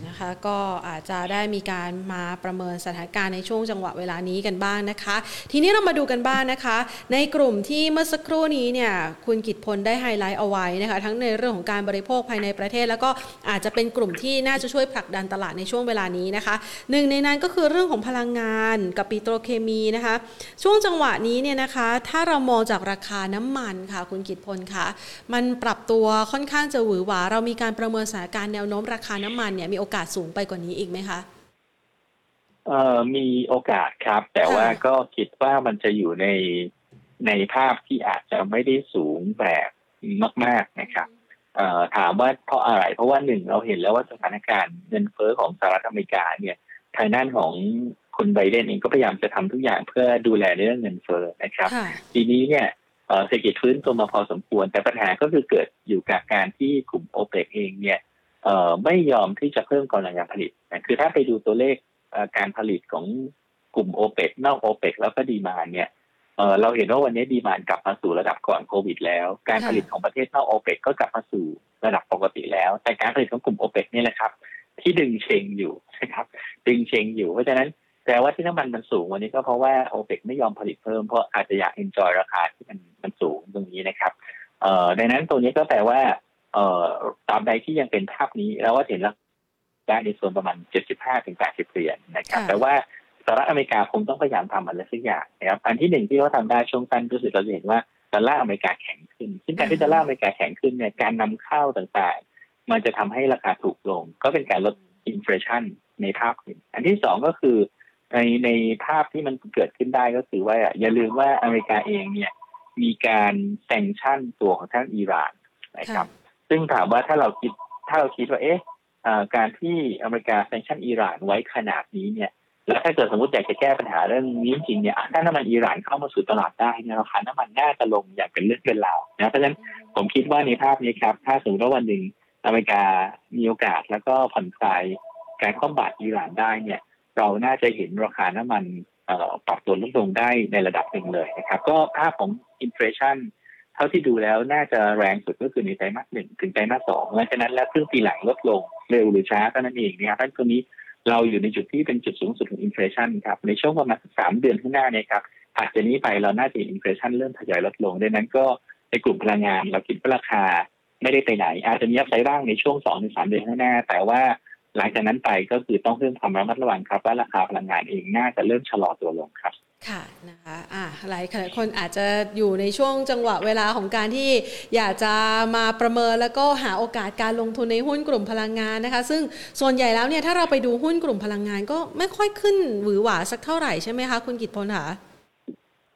Speaker 1: นะคะก็อาจจะได้มีการมาประเมินสถานการณ์ในช่วงจังหวะเวลานี้กันบ้างนะคะ ทีนี้เรามาดูกันบ้างนะคะ ในกลุ่มที่เมื่อสักครู่นี้เนี่ยคุณกิตพลได้ไฮไลท์เอาไว้นะคะ ทั้งในเรื่องของการบริโภคภายในประเทศ แล้วก็อาจจะเป็นกลุ่มที่น่าจะช่วยผลักดันตลาดในช่วงเวลานี้นะคะหนึ่งในนั้นก็คือเรื่องของพลังงานกับปิโตรเคมีนะคะ ช่วงจังหวะนี้เนี่ยนะคะ ถ้าเรามองจากราคาน้ำมันค่ะ คุณกิตพลคะมันปรับตัวค่อนข้างจะหวือหวาเรามีการประเมินสถานการณ์แนวโน้มราคาน้ำมันเนี่ยมีโอกาสสูงไปกว่านี้อีกไหมคะ
Speaker 2: เอ่อมีโอกาสครับ แต่ว่าก็คิดว่ามันจะอยู่ในในภาพที่อาจจะไม่ได้สูงแบบมาก ๆนะครับถามว่าเพราะอะไร เพราะว่าหนึ่งเราเห็นแล้วว่าสถานการณ์เงินเฟ้อของสหรัฐอเมริกาเนี่ยทางด้านของคุณไบเดนเองก็พยายามจะทำทุกอย่างเพื่อดูแลเรื่องเงินเฟ้อนะครับ ทีนี้เนี่ยเศรษฐกิจฟื้นตัวมาพอสมควร แต่ปัญหาก็คือเกิดอยู่กับการที่กลุ่มโอเปกเองเนี่ย ไม่ยอมที่จะเพิ่มกำลังการผลิตนะคือถ้าไปดูตัวเลขการผลิตของกลุ่มโอเปกนอกโอเปกแล้วก็ดีมาเนี่ยเราเห็นว่าวันนี้ดีมานกลับมาสู่ระดับก่อนโควิด แล้ว การผลิตของประเทศนอกโอเปกก็กลับมาสู่ระดับปกติแล้ว แต่การผลิตของกลุ่มโอเปกนี่แหละครับ ที่ดึงเชงอยู่นะครับ ดึงเชงอยู่เพราะฉะนั้นแต่ว่าที่น้ำมันมันสูงวันนี้ก็เพราะว่าโอเปกไม่ยอมผลิตเพิ่มเพราะอาจจะอยากเอนจอยราคาที่มันมันสูงตรงนี้นะครับ เอ่อดังนั้นตรงนี้ก็แปลว่า เอ่อตามใดที่ยังเป็นภาพนี้เราก็เห็นแล้วได้ในส่วนประมาณ 75ถึง80เหรียญนะครับ แต่ว่าสหรัฐอเมริกาคงต้องพยายามทำอะไรสักอย่างนะครับ อันที่หนึ่งที่เขาทำได้ช่วงสั้นก็คือเราจะเห็นว่าดอลลาร์อเมริกาแข็งขึ้น ซึ่งการที่ดอลลาร์อเมริกาแข็งขึ้นเนี่ย การนำเข้าต่างๆ มันจะทำให้ราคาถูกลง ก็เป็นการลด inflation ในภาพหนึ่งอันที่สองก็คือในในภาพที่มันเกิดขึ้นได้ก็คือว่าอย่าลืมว่าอเมริกาเองเนี่ยมีการ sanction ตัวของทางอิหร่านนะครับ ซึ่งถามว่าถ้าเราคิดถ้าเราคิดว่าเอ๊ะการที่อเมริกา sanction อิหร่านไว้ขนาดนี้เนี่ยแล้วถ้าเกิดสมมติอยากจะแก้ปัญหาเรื่องนี้จริงเนี่ยถ้าน้ำมันอิหร่านเข้ามาสู่ตลาดได้เนี่ยราคาน้ำมันน่าจะลงอย่างเป็นเรื่องเป็นราวนะเพราะฉะนั้นผมคิดว่าในภาพนี้ครับ ถ้าสมมติว่าวันหนึ่งอเมริกามีโอกาสแล้วก็ผ่อนคลายการคว่ำบาตรอิหร่านได้เนี่ย เราน่าจะเห็นราคาน้ำมันปรับตัวลดลงได้ในระดับหนึ่งเลยนะครับ ก็ภาพของ inflation เท่าที่ดูแล้วน่าจะแรงสุดก็คือในไตรมาสหนึ่งถึงไตรมาสสองหลังจากนั้นแล้วครึ่งปีหลังลดลงเร็วหรือช้าก็นั่นเองนะครับท่านตรงนี้เราอยู่ในจุดที่เป็นจุดสูงสุดของ inflation ครับในช่วงประมาณสามเดือนข้างหน้าเนี่ยครับหลังจากนี้ไปเราน่าจะ inflation เริ่มทยอยลดลงดังนั้นก็ในกลุ่มพลังงานเราคิดว่าราคาไม่ได้ไปไหน อาจจะมี upside บ้างในช่วงสองถึงสามเดือนข้างหน้า แต่ว่าหลังจากนั้นไปก็คือต้องเพิ่มความระมัดระวังครับว่าราคาพลังงานเองน่าจะเริ่มชะลอตัวลงครับ
Speaker 1: ค่ะนะคะอ่าหลายคนอาจจะอยู่ในช่วงจังหวะเวลาของการที่อยากจะมาประเมินแล้วก็หาโอกาสการลงทุนในหุ้นกลุ่มพลังงานนะคะ ซึ่งส่วนใหญ่แล้วเนี่ยถ้าเราไปดูหุ้นกลุ่มพลังงานก็ไม่ค่อยขึ้นหวือหวาสักเท่าไหร่ใช่ไหมคะคุณกิตพลค่ะ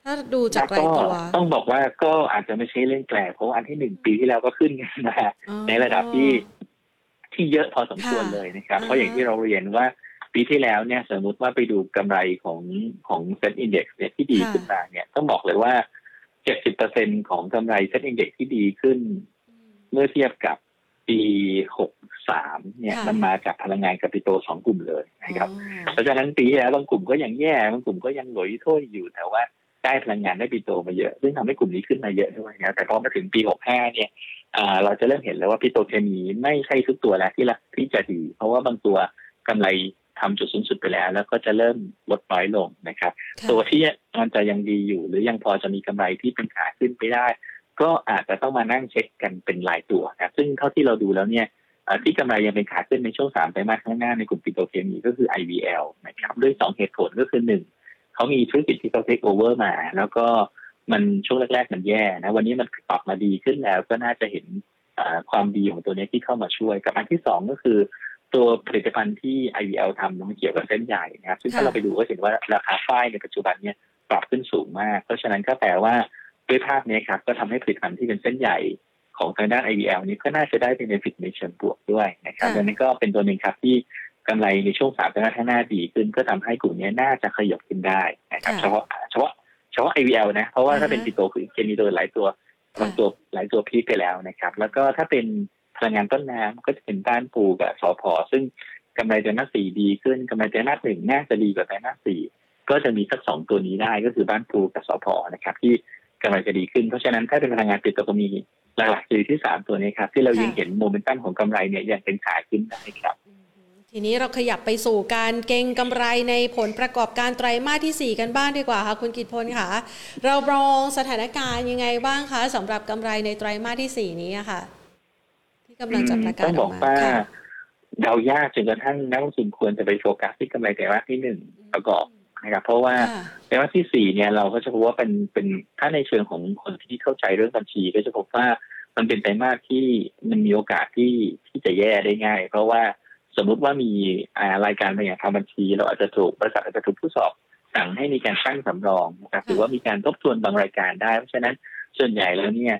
Speaker 1: ถ้าดูจากรายตัว
Speaker 2: ต้องบอกว่าก็อาจจะไม่ใช่เรื่องแปลกเพราะอันที่หนึ่งปีที่แล้วก็ขึ้นนะฮะในระดับที่ที่เยอะพอสมควรเลยนะครับ เพราะอย่างที่เราเรียนว่า ปีที่แล้วเนี่ยสมมติว่าไปดูกำไรของของเซ็นอินเด็กซ์เนี่ยที่ดีขึ้นมาเนี่ยต้องบอกเลยว่าเจ็ดสิบเปอร์เซ็นของกำไรเซ็นอินเด็กซ์ที่ดีขึ้น เมื่อเทียบกับปีหกสามเนี่ยมันมาจากพลังงานกับปิโตสองกลุ่มเลยนะครับเพราะฉะนั้นปีที่แล้วบางกลุ่มก็ยังแย่บางกลุ่มก็ยังหลอยถ้วยอยู่แต่ว่าได้พลังงานได้ปิโตมาเยอะ ซึ่งทำให้กลุ่มนี้ขึ้นมาเยอะด้วยนะแต่พอมาถึงปีหกห้าเนี่ยเราจะเริ่มเห็นแล้วว่าปิโตเคมีไม่ใช่ทุกตัวแล้วที่ละที่จะดี เพราะว่าบางตัวกำไร ทำจุดสูงสุดไปแล้ว แล้วก็จะเริ่มลดน้อยลงนะครับ ตัวที่มันจะยังดีอยู่ หรือยังพอจะมีกำไรที่เป็นขาขึ้นไปได้ ก็อาจจะต้องมานั่งเช็คกันเป็นรายตัวครับซึ่งเท่าที่เราดูแล้วเนี่ยที่กำไรยังเป็นขาขึ้นในช่วงสามไตรมาสข้างหน้าในกลุ่มปิโตรเคมีก็คือ IVL นะครับด้วยสองเหตุผลก็คือหนึ่งเขามีธุรกิจที่เขาเทคโอเวอร์มา แล้วก็มันช่วงแรก ๆ มันแย่นะ วันนี้มันปรับมาดีขึ้นแล้วก็น่าจะเห็นความดีของตัวนี้ที่เข้ามาช่วย กับอันที่สองก็คือ ตัวผลิตภัณฑ์ที่ IVL ทำมันเกี่ยวกับเส้นใหญ่นะครับซึ่งถ้าเราไปดูก็เห็นว่าราคาฝ้ายในปัจจุบันเนี่ยปรับขึ้นสูงมาก เพราะฉะนั้นก็แปลว่าด้วยภาพนี้ครับก็ทำให้ผลิตภัณฑ์ที่เป็นเส้นใหญ่ของทางด้าน IVL นี้ก็น่าจะได้เป็นเบฟิตในเชิงบวกด้วยนะครับดังนั้นก็เป็นตัวหนึ่งครับที่กำไรในช่วงสามเดือนข้างหน้าดีขึ้น ก็ทำให้กลุ่มนี้น่าจะขยับขึ้นได้นะครับเฉพาะเฉพาะเฉพาะ IVL นะเพราะว่าถ้าเป็นปิโตคือเคมีตัวหลายตัวบางตัวหลายตัวพีคไปแล้วนะครับ แล้วก็ถ้าเป็น พลังงานต้นน้ำก็จะเป็นด้านปูกับสอพอซึ่งกำไรไตรมาสสี่ดีขึ้นกำไรไตรมาสหนึ่งน่าจะดีกว่าไตรมาสสี่ก็จะมีสักสองตัวนี้ได้ก็คือบ้านปูกับสอพอนะครับ ที่กำไรจะดีขึ้น เพราะฉะนั้นถ้าเป็นพลังงานปิโตรเคมีหลักๆคือที่สามตัวนี้ครับที่เรายังเห็นโมเมนตัมของกำไรเนี่ยยังเป็นขาขึ้นได้ครับ
Speaker 1: ทีนี้เราขยับไปสู่การเก็งกำไรในผลประกอบการไตรมาสที่ 4 กันบ้างดีกว่าค่ะคุณกิตพลค่ะ เรามองสถานการณ์ยังไงบ้างคะสำหรับกำไรในไตรมาสที่ 4 นี้ค่ะ กำลังจะประกาศออกมา
Speaker 2: เดายากจนกระทั่งนักลงทุนควรจะไปโฟกัสที่กำไรไตรมาสที่หนึ่งประกอบนะครับ เพราะว่าไตรมาสที่สี่เนี่ยเราก็จะพบว่าเป็นเป็นถ้าในเชิงของคนที่เข้าใจเรื่องบัญชี ก็จะพบว่ามันเป็นไตรมาสที่มันมีโอกาสที่ที่จะแย่ได้ง่าย เพราะว่าสมมุติว่ามีรายการบางอย่างทำบัญชี เราอาจจะถูกบริษัทอาจจะถูกผู้สอบสั่งให้มีการตั้งสำรองนะครับหรือว่ามีการทบทวนบางรายการได้ เพราะฉะนั้นส่วนใหญ่แล้วเนี่ย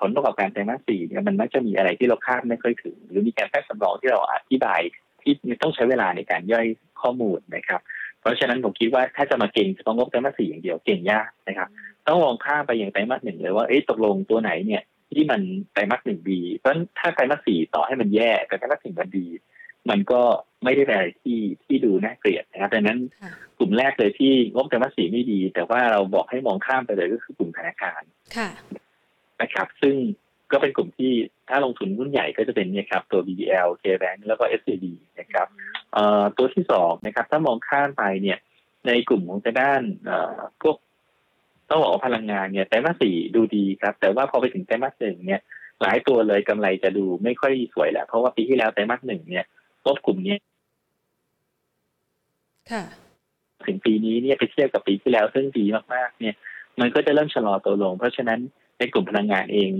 Speaker 2: ผลประกอบการไตรมาสสี่เนี่ยมันมักจะมีอะไรที่เราคาดไม่ค่อยถึง หรือมีการแทรกสำรองที่เราอธิบายที่ต้องใช้เวลาในการย่อยข้อมูลนะครับ เพราะฉะนั้นผมคิดว่าถ้าจะมาเก่งจะต้องงบไตรมาสสี่อย่างเดียวเก่งยากนะครับ ต้องมองข้ามไปอย่างไตรมาสหนึ่งเลยว่าเอ๊ะตกลงตัวไหนเนี่ยที่มันไตรมาสหนึ่งดีเพราะถ้าไตรมาสสี่ต่อให้มันแย่แต่ไตรมาสสี่มันดี มันก็ไม่ได้เป็นอะไรที่ที่ดูน่าเกลียดนะครับดังนั้นกลุ่มแรกเลยที่งบไตรมาสสี่ไม่ดี แต่ว่าเราบอกให้มองข้ามไปเลยก็คือกลุ่มธนาคาร นะครับ ซึ่งก็เป็นกลุ่มที่ถ้าลงทุนหุ้นใหญ่ก็จะเป็นเนี่ยครับตัว BBL KBank แล้วก็ SCB นะครับตัวที่สองนะครับ ถ้ามองข้ามไปเนี่ยในกลุ่มของด้านพวกต้องบอกว่าพลังงานเนี่ยไตรมาสสี่ดูดีครับ แต่ว่าพอไปถึงไตรมาสหนึ่งเนี่ย หลายตัวเลยกำไรจะดูไม่ค่อยสวยแหละเพราะว่าปีที่แล้วไตรมาสหนึ่งเนี่ยงบกลุ่มนี้
Speaker 1: ค่ะ
Speaker 2: ถึงปีนี้เนี่ยไปเทียบกับปีที่แล้วซึ่งดีมากๆ เนี่ย มันก็จะเริ่มชะลอตัวลง เพราะฉะนั้น ในกลุ่มพลังงานเอง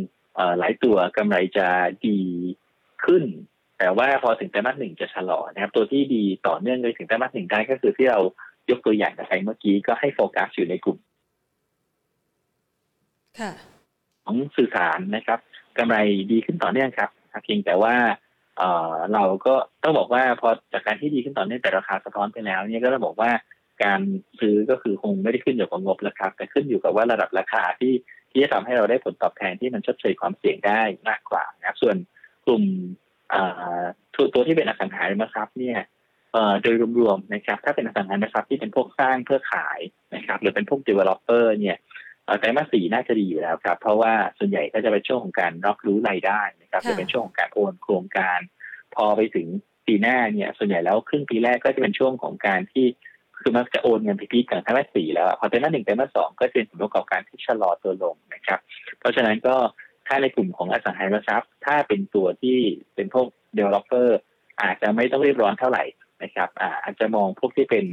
Speaker 2: หลายตัวกำไรจะดีขึ้น แต่ว่าพอถึงไตรมาสหนึ่งจะชะลอนะครับ ตัวที่ดีต่อเนื่องเลยถึงไตรมาสหนึ่งได้ก็คือที่เรายกตัวอย่างไปเมื่อกี้ก็ให้โฟกัสอยู่ในกลุ่มของสื่อสารนะครับกำไรดีขึ้นต่อเนื่องครับเพียงแต่ว่าเออเราก็ต้องบอกว่าพอจากการที่ดีขึ้นต่อเนื่องแต่ราคาสะท้อนไปแล้ว เนี่ยก็ต้องบอกว่าการซื้อก็คือคงไม่ได้ขึ้นอยู่กับงบแล้วครับ แต่ขึ้นอยู่กับว่าระดับราคาที่ ที่จะทำให้เราได้ผลตอบแทนที่มันชดเชยความเสี่ยงได้มากกว่านะครับส่วนกลุ่มตัวที่เป็นอสังหาริมทรัพย์เนี่ยโดยรวมๆนะครับ ถ้าเป็นอสังหาริมทรัพย์ที่เป็นพวกสร้างเพื่อขายนะครับ หรือเป็นพวก developer เนี่ยไตรมาสสี่น่าจะดีอยู่แล้วครับ เพราะว่าส่วนใหญ่ก็จะเป็นช่วงของการรับรู้รายได้นะครับจะเป็นช่วงของการโอนโครงการ พอไปถึงปีหน้าเนี่ย ส่วนใหญ่แล้วครึ่งปีแรกก็จะเป็นช่วงของการที่ คือมันจะโอนเงินไปพีกันไตรมาสสี่แล้วพอไตรมาสหนึ่งไตรมาสสองก็จะเป็นผลประกอบการที่ชะลอตัวลงนะครับ เพราะฉะนั้นก็ถ้าในกลุ่มของอสังหาริมทรัพย์ ถ้าเป็นตัวที่เป็นพวก developer อร์อาจจะไม่ต้องรีบร้อนเท่าไหร่นะครับอาจจะมองพวกที่เป็น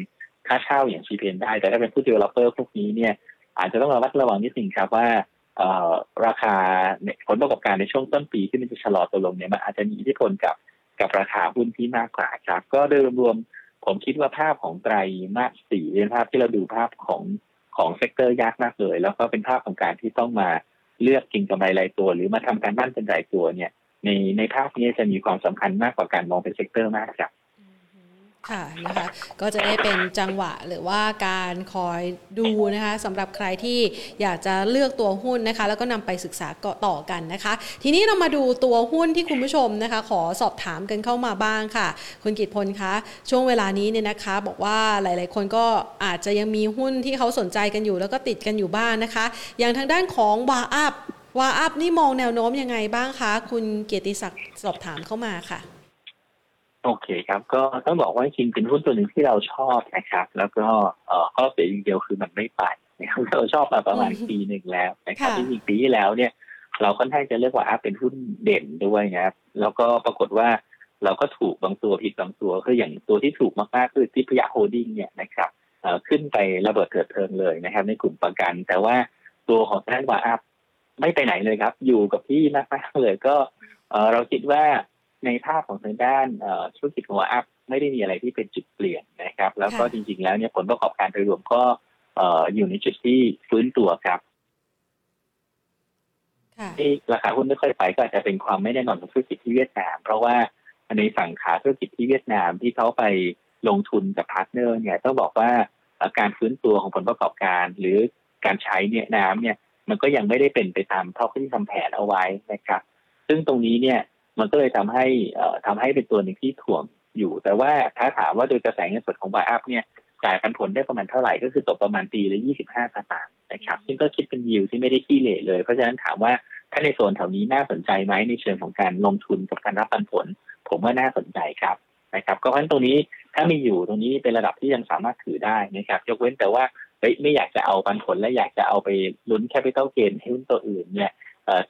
Speaker 2: ค่าเช่าอย่าง CPN ได้ แต่ถ้าเป็นผู้ developer พวกนี้เนี่ยอาจจะต้องระมัดระวังนิดนึงครับว่าราคาผลประกอบการในช่วงต้นปีที่มันจะชะลอตัวลงเนี่ยมันอาจจะมีอิทธิพลกับกับราคาหุ้นที่มากกว่าครับ ก็โดยรวม ผมคิดว่าภาพของไตรมาสสี่เป็นภาพที่เราดูภาพของของ sector ยากมากเลย แล้วก็เป็นภาพของการที่ต้องมาเลือกกินกำไรรายตัว หรือมาทำการบ้านเป็นรายตัวเนี่ย ในในภาพนี้จะมีความสำคัญมากกว่าการมองเป็น sector มากครับ
Speaker 1: ค่ะนะคะก็จะได้เป็นจังหวะหรือว่าการคอยดูนะคะสำหรับใครที่อยากจะเลือกตัวหุ้นนะคะ แล้วก็นำไปศึกษาต่อกันนะคะ ทีนี้เรามาดูตัวหุ้นที่คุณผู้ชมนะคะ ขอสอบถามกันเข้ามาบ้างค่ะ คุณกิตพลคะช่วงเวลานี้เนี่ยนะคะ บอกว่าหลาย ๆ คนก็อาจจะยังมีหุ้นที่เขาสนใจกันอยู่ แล้วก็ติดกันอยู่บ้างนนะคะ อย่างทางด้านของวาอัพวาอัพนี่มองแนวโน้มยังไงบ้างคะคุณเกียรติศักดิ์สอบถามเข้ามาค่ะ
Speaker 2: โอเคครับ ก็ต้องบอกว่าจริงเป็นหุ้นตัวหนึ่งที่เราชอบนะครับ แล้วก็เอ่อข้อเสียอย่างเดียวคือมันไม่ไปนะครับเราชอบมาประมาณปีหนึ่งแล้วนะครับที่จริงปีที่แล้วเนี่ย เราค่อนข้างจะเรียกว่าอัพเป็นหุ้นเด่นด้วยนะครับแล้วก็ปรากฏว่าเราก็ถูกบางตัวผิดบางตัวคืออย่างตัวที่ถูกมากๆคือทิพยโฮลดิ้งเนี่ยนะครับขึ้นไประเบิดเถิดเทิงเลยนะครับ ในกลุ่มประกัน แต่ว่าตัวของทาง WHAUP ไม่ไปไหนเลยครับ อยู่กับที่มากๆเลยก็เราคิดว่า ในภาพของทางด้านธุรกิจของอัพไม่ได้มีอะไรที่เป็นจุดเปลี่ยนนะครับ แล้วก็จริง ๆ แล้วเนี่ยผลประกอบการโดยรวมก็อยู่ในจุดที่ฟื้นตัวครับที่ราคาหุ้นไม่ค่อยไปก็อาจจะเป็นความไม่แน่นอนของธุรกิจที่เวียดนาม เพราะว่าในฝั่งขาธุรกิจที่เวียดนามที่เขาไปลงทุนกับ partner เนี่ยต้องบอกว่าการฟื้นตัวของผลประกอบการ หรือการใช้เนี่ยน้ำเนี่ยมันก็ยังไม่ได้เป็นไปตามเท่าที่ทำแผนเอาไว้นะครับ ซึ่งตรงนี้เนี่ย มันก็เลยทำให้ทำให้เป็นตัวหนึ่งที่ถ่วงอยู่ แต่ว่าถ้าถามว่าโดยกระแสเงินสดของบายอัพเนี่ยจ่ายปันผลได้ประมาณเท่าไหร่ก็คือตกประมาณปีละยี่สิบห้าสตางค์นะครับ ซึ่งก็คิดเป็นยิวที่ไม่ได้ขี้เหร่เลย เพราะฉะนั้นถามว่าถ้าในโซนแถวนี้น่าสนใจไหมในเชิงของการลงทุนกับการรับปันผล ผมว่าน่าสนใจครับนะครับ ก็เพราะฉะนั้นตรงนี้ถ้ามีอยู่ตรงนี้เป็นระดับที่ยังสามารถถือได้นะครับ ยกเว้นแต่ว่าเฮ้ยไม่อยากจะเอาปันผลและอยากจะเอาไปลุ้น capital gain ให้หุ้นตัวอื่นเนี่ย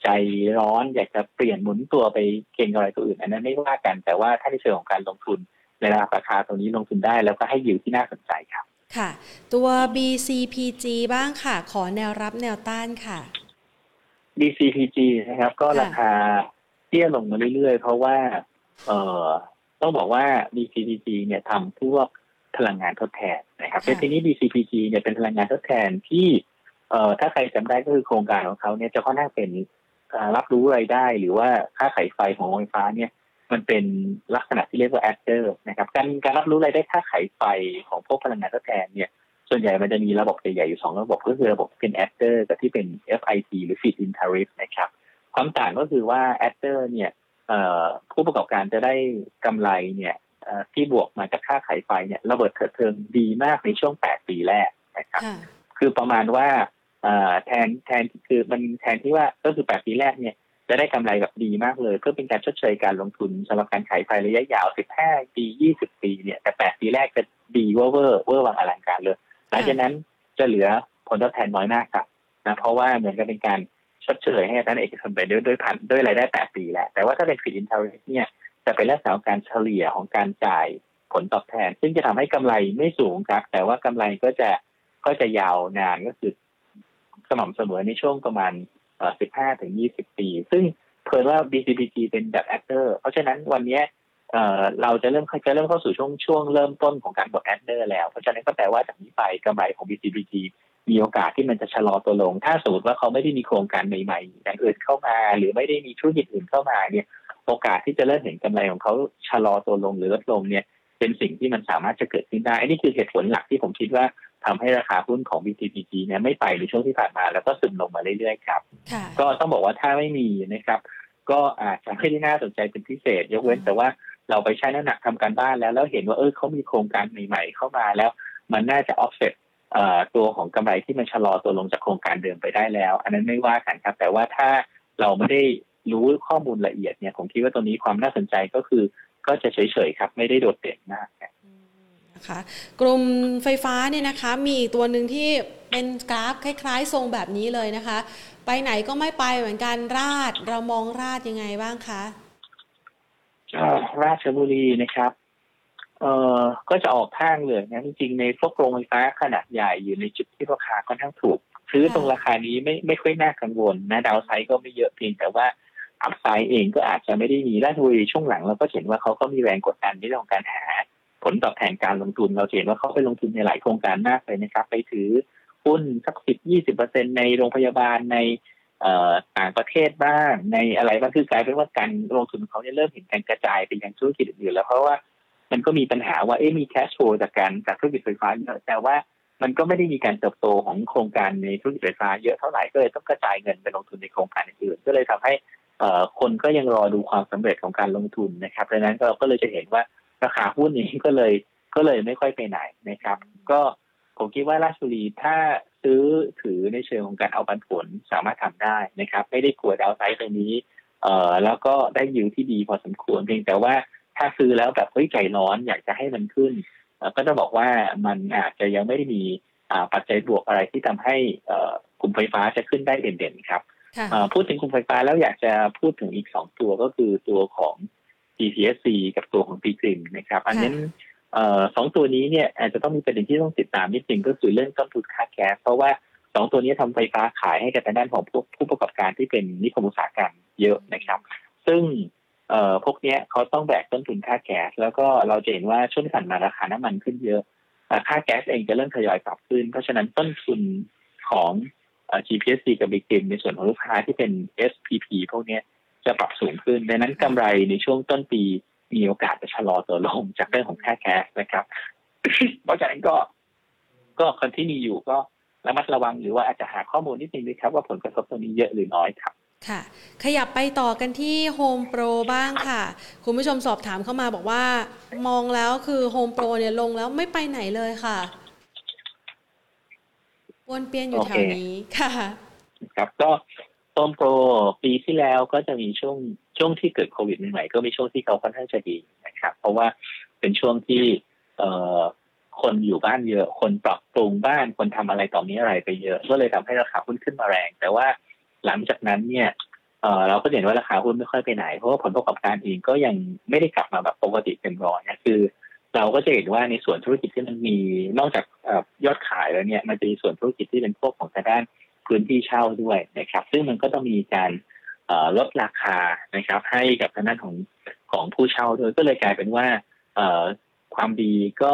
Speaker 2: ใจร้อนอยากจะเปลี่ยนหมุนตัวไปเก็งอะไรตัวอื่น อันนั้นไม่ว่ากันแต่ว่าถ้าในเชิงของการลงทุนในราคาตรงนี้ลงทุนได้แล้วก็ให้ยิวที่น่าสนใจครับ
Speaker 1: ค่ะ ตัว BCPG บ้างค่ะ ขอแนวรับแนวต้านค่ะ
Speaker 2: BCPG นะครับ ก็ราคาเตี้ยลงมาเรื่อยๆ เพราะว่า เอ่อต้องบอกว่า BCPG เนี่ยทำพวกพลังงานทดแทนนะครับแต่ทีนี้ BCPG เนี่ยเป็นพลังงานทดแทนที่ เอ่อถ้าใครจำได้ก็คือโครงการของเขาเนี่ยจะค่อนข้างเป็นรับรู้รายได้ หรือว่าค่าขายไฟของโรงไฟฟ้าเนี่ย มันเป็นลักษณะที่เรียกว่า Adder นะครับ การการรับรู้รายได้ค่าขายไฟของพวกพลังงานทดแทนเนี่ย ส่วนใหญ่มันจะมีระบบใหญ่ๆอยู่สองระบบก็คือระบบเป็น Adder กับที่เป็น FIT หรือ Feed in Tariff นะครับ ความต่างก็คือว่า Adder เนี่ยผู้ประกอบการจะได้กำไรเนี่ยที่บวกมาจากค่าขายไฟเนี่ยระเบิดเถิดเทิงดีมากในช่วง 8 ปีแรกนะครับ คือประมาณว่า แทนแทนคือมันแทนที่ว่าก็คือ8ปีแรกเนี่ยจะได้กำไรแบบดีมากเลย เพื่อเป็นการชดเชยการลงทุนสำหรับการขายไฟระยะยาว15ปี20ปีเนี่ยแต่8ปีแรกจะดีเวอร์เวอร์เวอร์วังอลังการเลยหลังจากนั้นจะเหลือผลตอบแทนน้อยมากครับนะเพราะว่าเหมือนกับเป็นการชดเชยให้ท่านเอกชนไปด้วยด้วยพันด้วยรายได้8ปีแล้วแต่ว่าถ้าเป็น feed-in tariff เนี่ยจะเป็นลักษณะของการเฉลี่ยของการจ่ายผลตอบแทน ซึ่งจะทำให้กำไรไม่สูงครับ แต่ว่ากำไรก็จะก็จะยาวนานก็คือ สม่ำเสมอในช่วงประมาณ 15 ถึง 20 ปี ซึ่งเผอิญว่า BCPG เป็นแบบ adder เพราะฉะนั้นวันนี้เราจะเริ่มจะเริ่มเข้าสู่ช่วงช่วงเริ่มต้นของการบดแอคเตอร์แล้ว เพราะฉะนั้นก็แปลว่าจากนี้ไปกำไรของ BCPG มีโอกาสที่มันจะชะลอตัวลง ถ้าสมมติว่าเขาไม่ได้มีโครงการใหม่ๆอย่างอื่นเข้ามา หรือไม่ได้มีธุรกิจอื่นเข้ามาเนี่ย โอกาสที่จะเริ่มเห็นกำไรของเขาชะลอตัวลงหรือลดลงเนี่ย เป็นสิ่งที่มันสามารถจะเกิดขึ้นได้อันนี้คือเหตุผลหลักที่ผมคิดว่า ทำให้ราคาหุ้นของ BTPG เนี่ยไม่ไปในช่วงที่ผ่านมาแล้วก็ซึมลงมาเรื่อยๆครับ ก็ต้องบอกว่าถ้าไม่มีนะครับ ก็อาจจะไม่ได้น่าสนใจเป็นพิเศษ ยกเว้นแต่ว่าเราไปใช้น้ำหนักทำการบ้านแล้ว แล้วเห็นว่าเออเขามีโครงการใหม่ๆเข้ามาแล้ว มันน่าจะออฟเซ็ตตัวของกำไรที่มันชะลอตัวลงจากโครงการเดิมไปได้แล้ว อันนั้นไม่ว่ากันครับ แต่ว่าถ้าเราไม่ได้รู้ข้อมูลละเอียดเนี่ยผมคิดว่าตัวนี้ความน่าสนใจก็คือ ก็จะเฉยๆครับ ไม่ได้โดดเด่นมาก
Speaker 1: นะคะกลุ่มไฟฟ้าเนี่ยนะคะมีตัวหนึ่งที่เป็นกราฟคล้าย ๆ ทรงแบบนี้เลยนะคะ ไปไหนก็ไม่ไปเหมือนกัน RATCH เรามอง RATCH ยังไงบ้างคะ
Speaker 2: ราชบุรีนะครับเอ่อก็จะออกข้างเลยนะจริงๆในพวกโรงไฟฟ้าขนาดใหญ่อยู่ในจุดที่ราคาค่อนข้างถูก ซื้อตรงราคานี้ไม่ไม่ค่อยน่ากังวลนะดาวไซด์ก็ไม่เยอะเพียงแต่ว่าอัพไซด์เองก็อาจจะไม่ได้มีราชบุรีช่วงหลังเราก็เห็นว่าเขาก็มีแรงกดดันในเรื่องของการหา ผลตอบแทนการลงทุนเราเห็นว่าเขาไปลงทุนในหลายโครงการมากเลยนะครับ ไปถือหุ้นสักสิบยี่สิบเปอร์เซ็นในโรงพยาบาลในต่างประเทศบ้างในอะไรบ้างคือกลายเป็นว่าการลงทุนของเขาเนี่ยเริ่มเห็นการกระจายไปยังธุรกิจอื่นแล้วเพราะว่ามันก็มีปัญหาว่าเอ๊ะมีแคชโฟจากการจากธุรกิจไฟฟ้าเยอะแต่ว่ามันก็ไม่ได้มีการเติบโตของโครงการในธุรกิจไฟฟ้าเยอะเท่าไหร่ก็เลยต้องกระจายเงินไปลงทุนในโครงการอื่นก็เลยทำให้คนก็ยังรอดูความสำเร็จของการลงทุนนะครับดังนั้นเราก็เลยจะเห็นว่า ราคาหุ้นนี้ก็เลยก็เลยไม่ค่อยไปไหนนะครับ ก็ผมคิดว่าราชบุรีถ้าซื้อถือในเชิงของการเอาปันผลสามารถทำได้นะครับ ไม่ได้กลัวดาวไซด์ตรงนี้เอ่อแล้วก็ได้ยิวที่ดีพอสมควรเพียงแต่ว่าถ้าซื้อแล้วแบบเฮ้ยใจร้อนอยากจะให้มันขึ้น ก็จะบอกว่ามันอาจจะยังไม่ได้มีปัจจัยบวกอะไรที่ทำให้กลุ่มไฟฟ้าจะขึ้นได้เด่นๆครับพูดถึงกลุ่มไฟฟ้าแล้วอยากจะพูดถึงอีกสองตัวก็คือตัวของ GPSC กับตัวของปีกริมนะครับ อันนี้สองตัวนี้เนี่ยอาจจะต้องมีประเด็นที่ต้องติดตามนิดนึงก็คือเรื่องต้นทุนค่าแก๊สเพราะว่าสองตัวนี้ทำไฟฟ้าขายให้กับทางด้านของผู้ผู้ประกอบการที่เป็นนิคมอุตสาหกรรมเยอะนะครับ ซึ่งเอ่อพวกเนี้ยเขาต้องแบกต้นทุนค่าแก๊สแล้วก็เราจะเห็นว่าช่วงที่ผ่านมาราคาน้ำมันขึ้นเยอะ ค่าแก๊สเองจะเริ่มทยอยปรับขึ้น เพราะฉะนั้นต้นทุนของ GPSC กับ Big ิ i m ในส่วนของลูกค้าที่เป็น SPP พวกนี้ จะปรับสูงขึ้นดังนั้นกำไรในช่วงต้นปีมีโอกาสจะชะลอตัวลงจากเรื่องของค่าแก๊สนะครับเพราะฉะนั้นก็ก็คนที่มีอยู่ก็ระมัดระวังหรือว่าอาจจะหาข้อมูลนิดนึงด้วยครับ ว่าผลกระทบตรงนี้เยอะหรือน้อยครับ
Speaker 1: ค่ะ ขยับไปต่อกันที่ Home Pro บ้างค่ะ คุณผู้ชมสอบถามเข้ามาบอกว่า มองแล้วคือ Home Pro เนี่ยลงแล้วไม่ไปไหนเลยค่ะ วนเปี้ยนอยู่แถวนี้ค่ะ
Speaker 2: ครับก็ โฮมโปรปีที่แล้วก็จะมีช่วงช่วงที่เกิดโควิดใหม่ๆก็มีช่วงที่เขาค่อนข้างจะดีนะครับ เพราะว่าเป็นช่วงที่เอ่อคนอยู่บ้านเยอะ คนปรับปรุงบ้านคนทำอะไรต่อมีอะไรไปเยอะ ก็เลยทำให้ราคาหุ้นขึ้นมาแรง แต่ว่าหลังจากนั้นเนี่ยเออเราก็เห็นว่าราคาหุ้นไม่ค่อยไปไหน เพราะว่าผลประกอบการเองก็ยังไม่ได้กลับมาแบบปกติเต็มร้อยนะคือ เราก็จะเห็นว่าในส่วนธุรกิจที่มันมีนอกจากยอดขายแล้วเนี่ยมันจะมีส่วนธุรกิจที่เป็นพวกของทางด้าน พื้นที่เช่าด้วยนะครับ ซึ่งมันก็ต้องมีการลดราคานะครับ ให้กับทางด้านของของผู้เช่าด้วยก็เลยกลายเป็นว่าความดีก็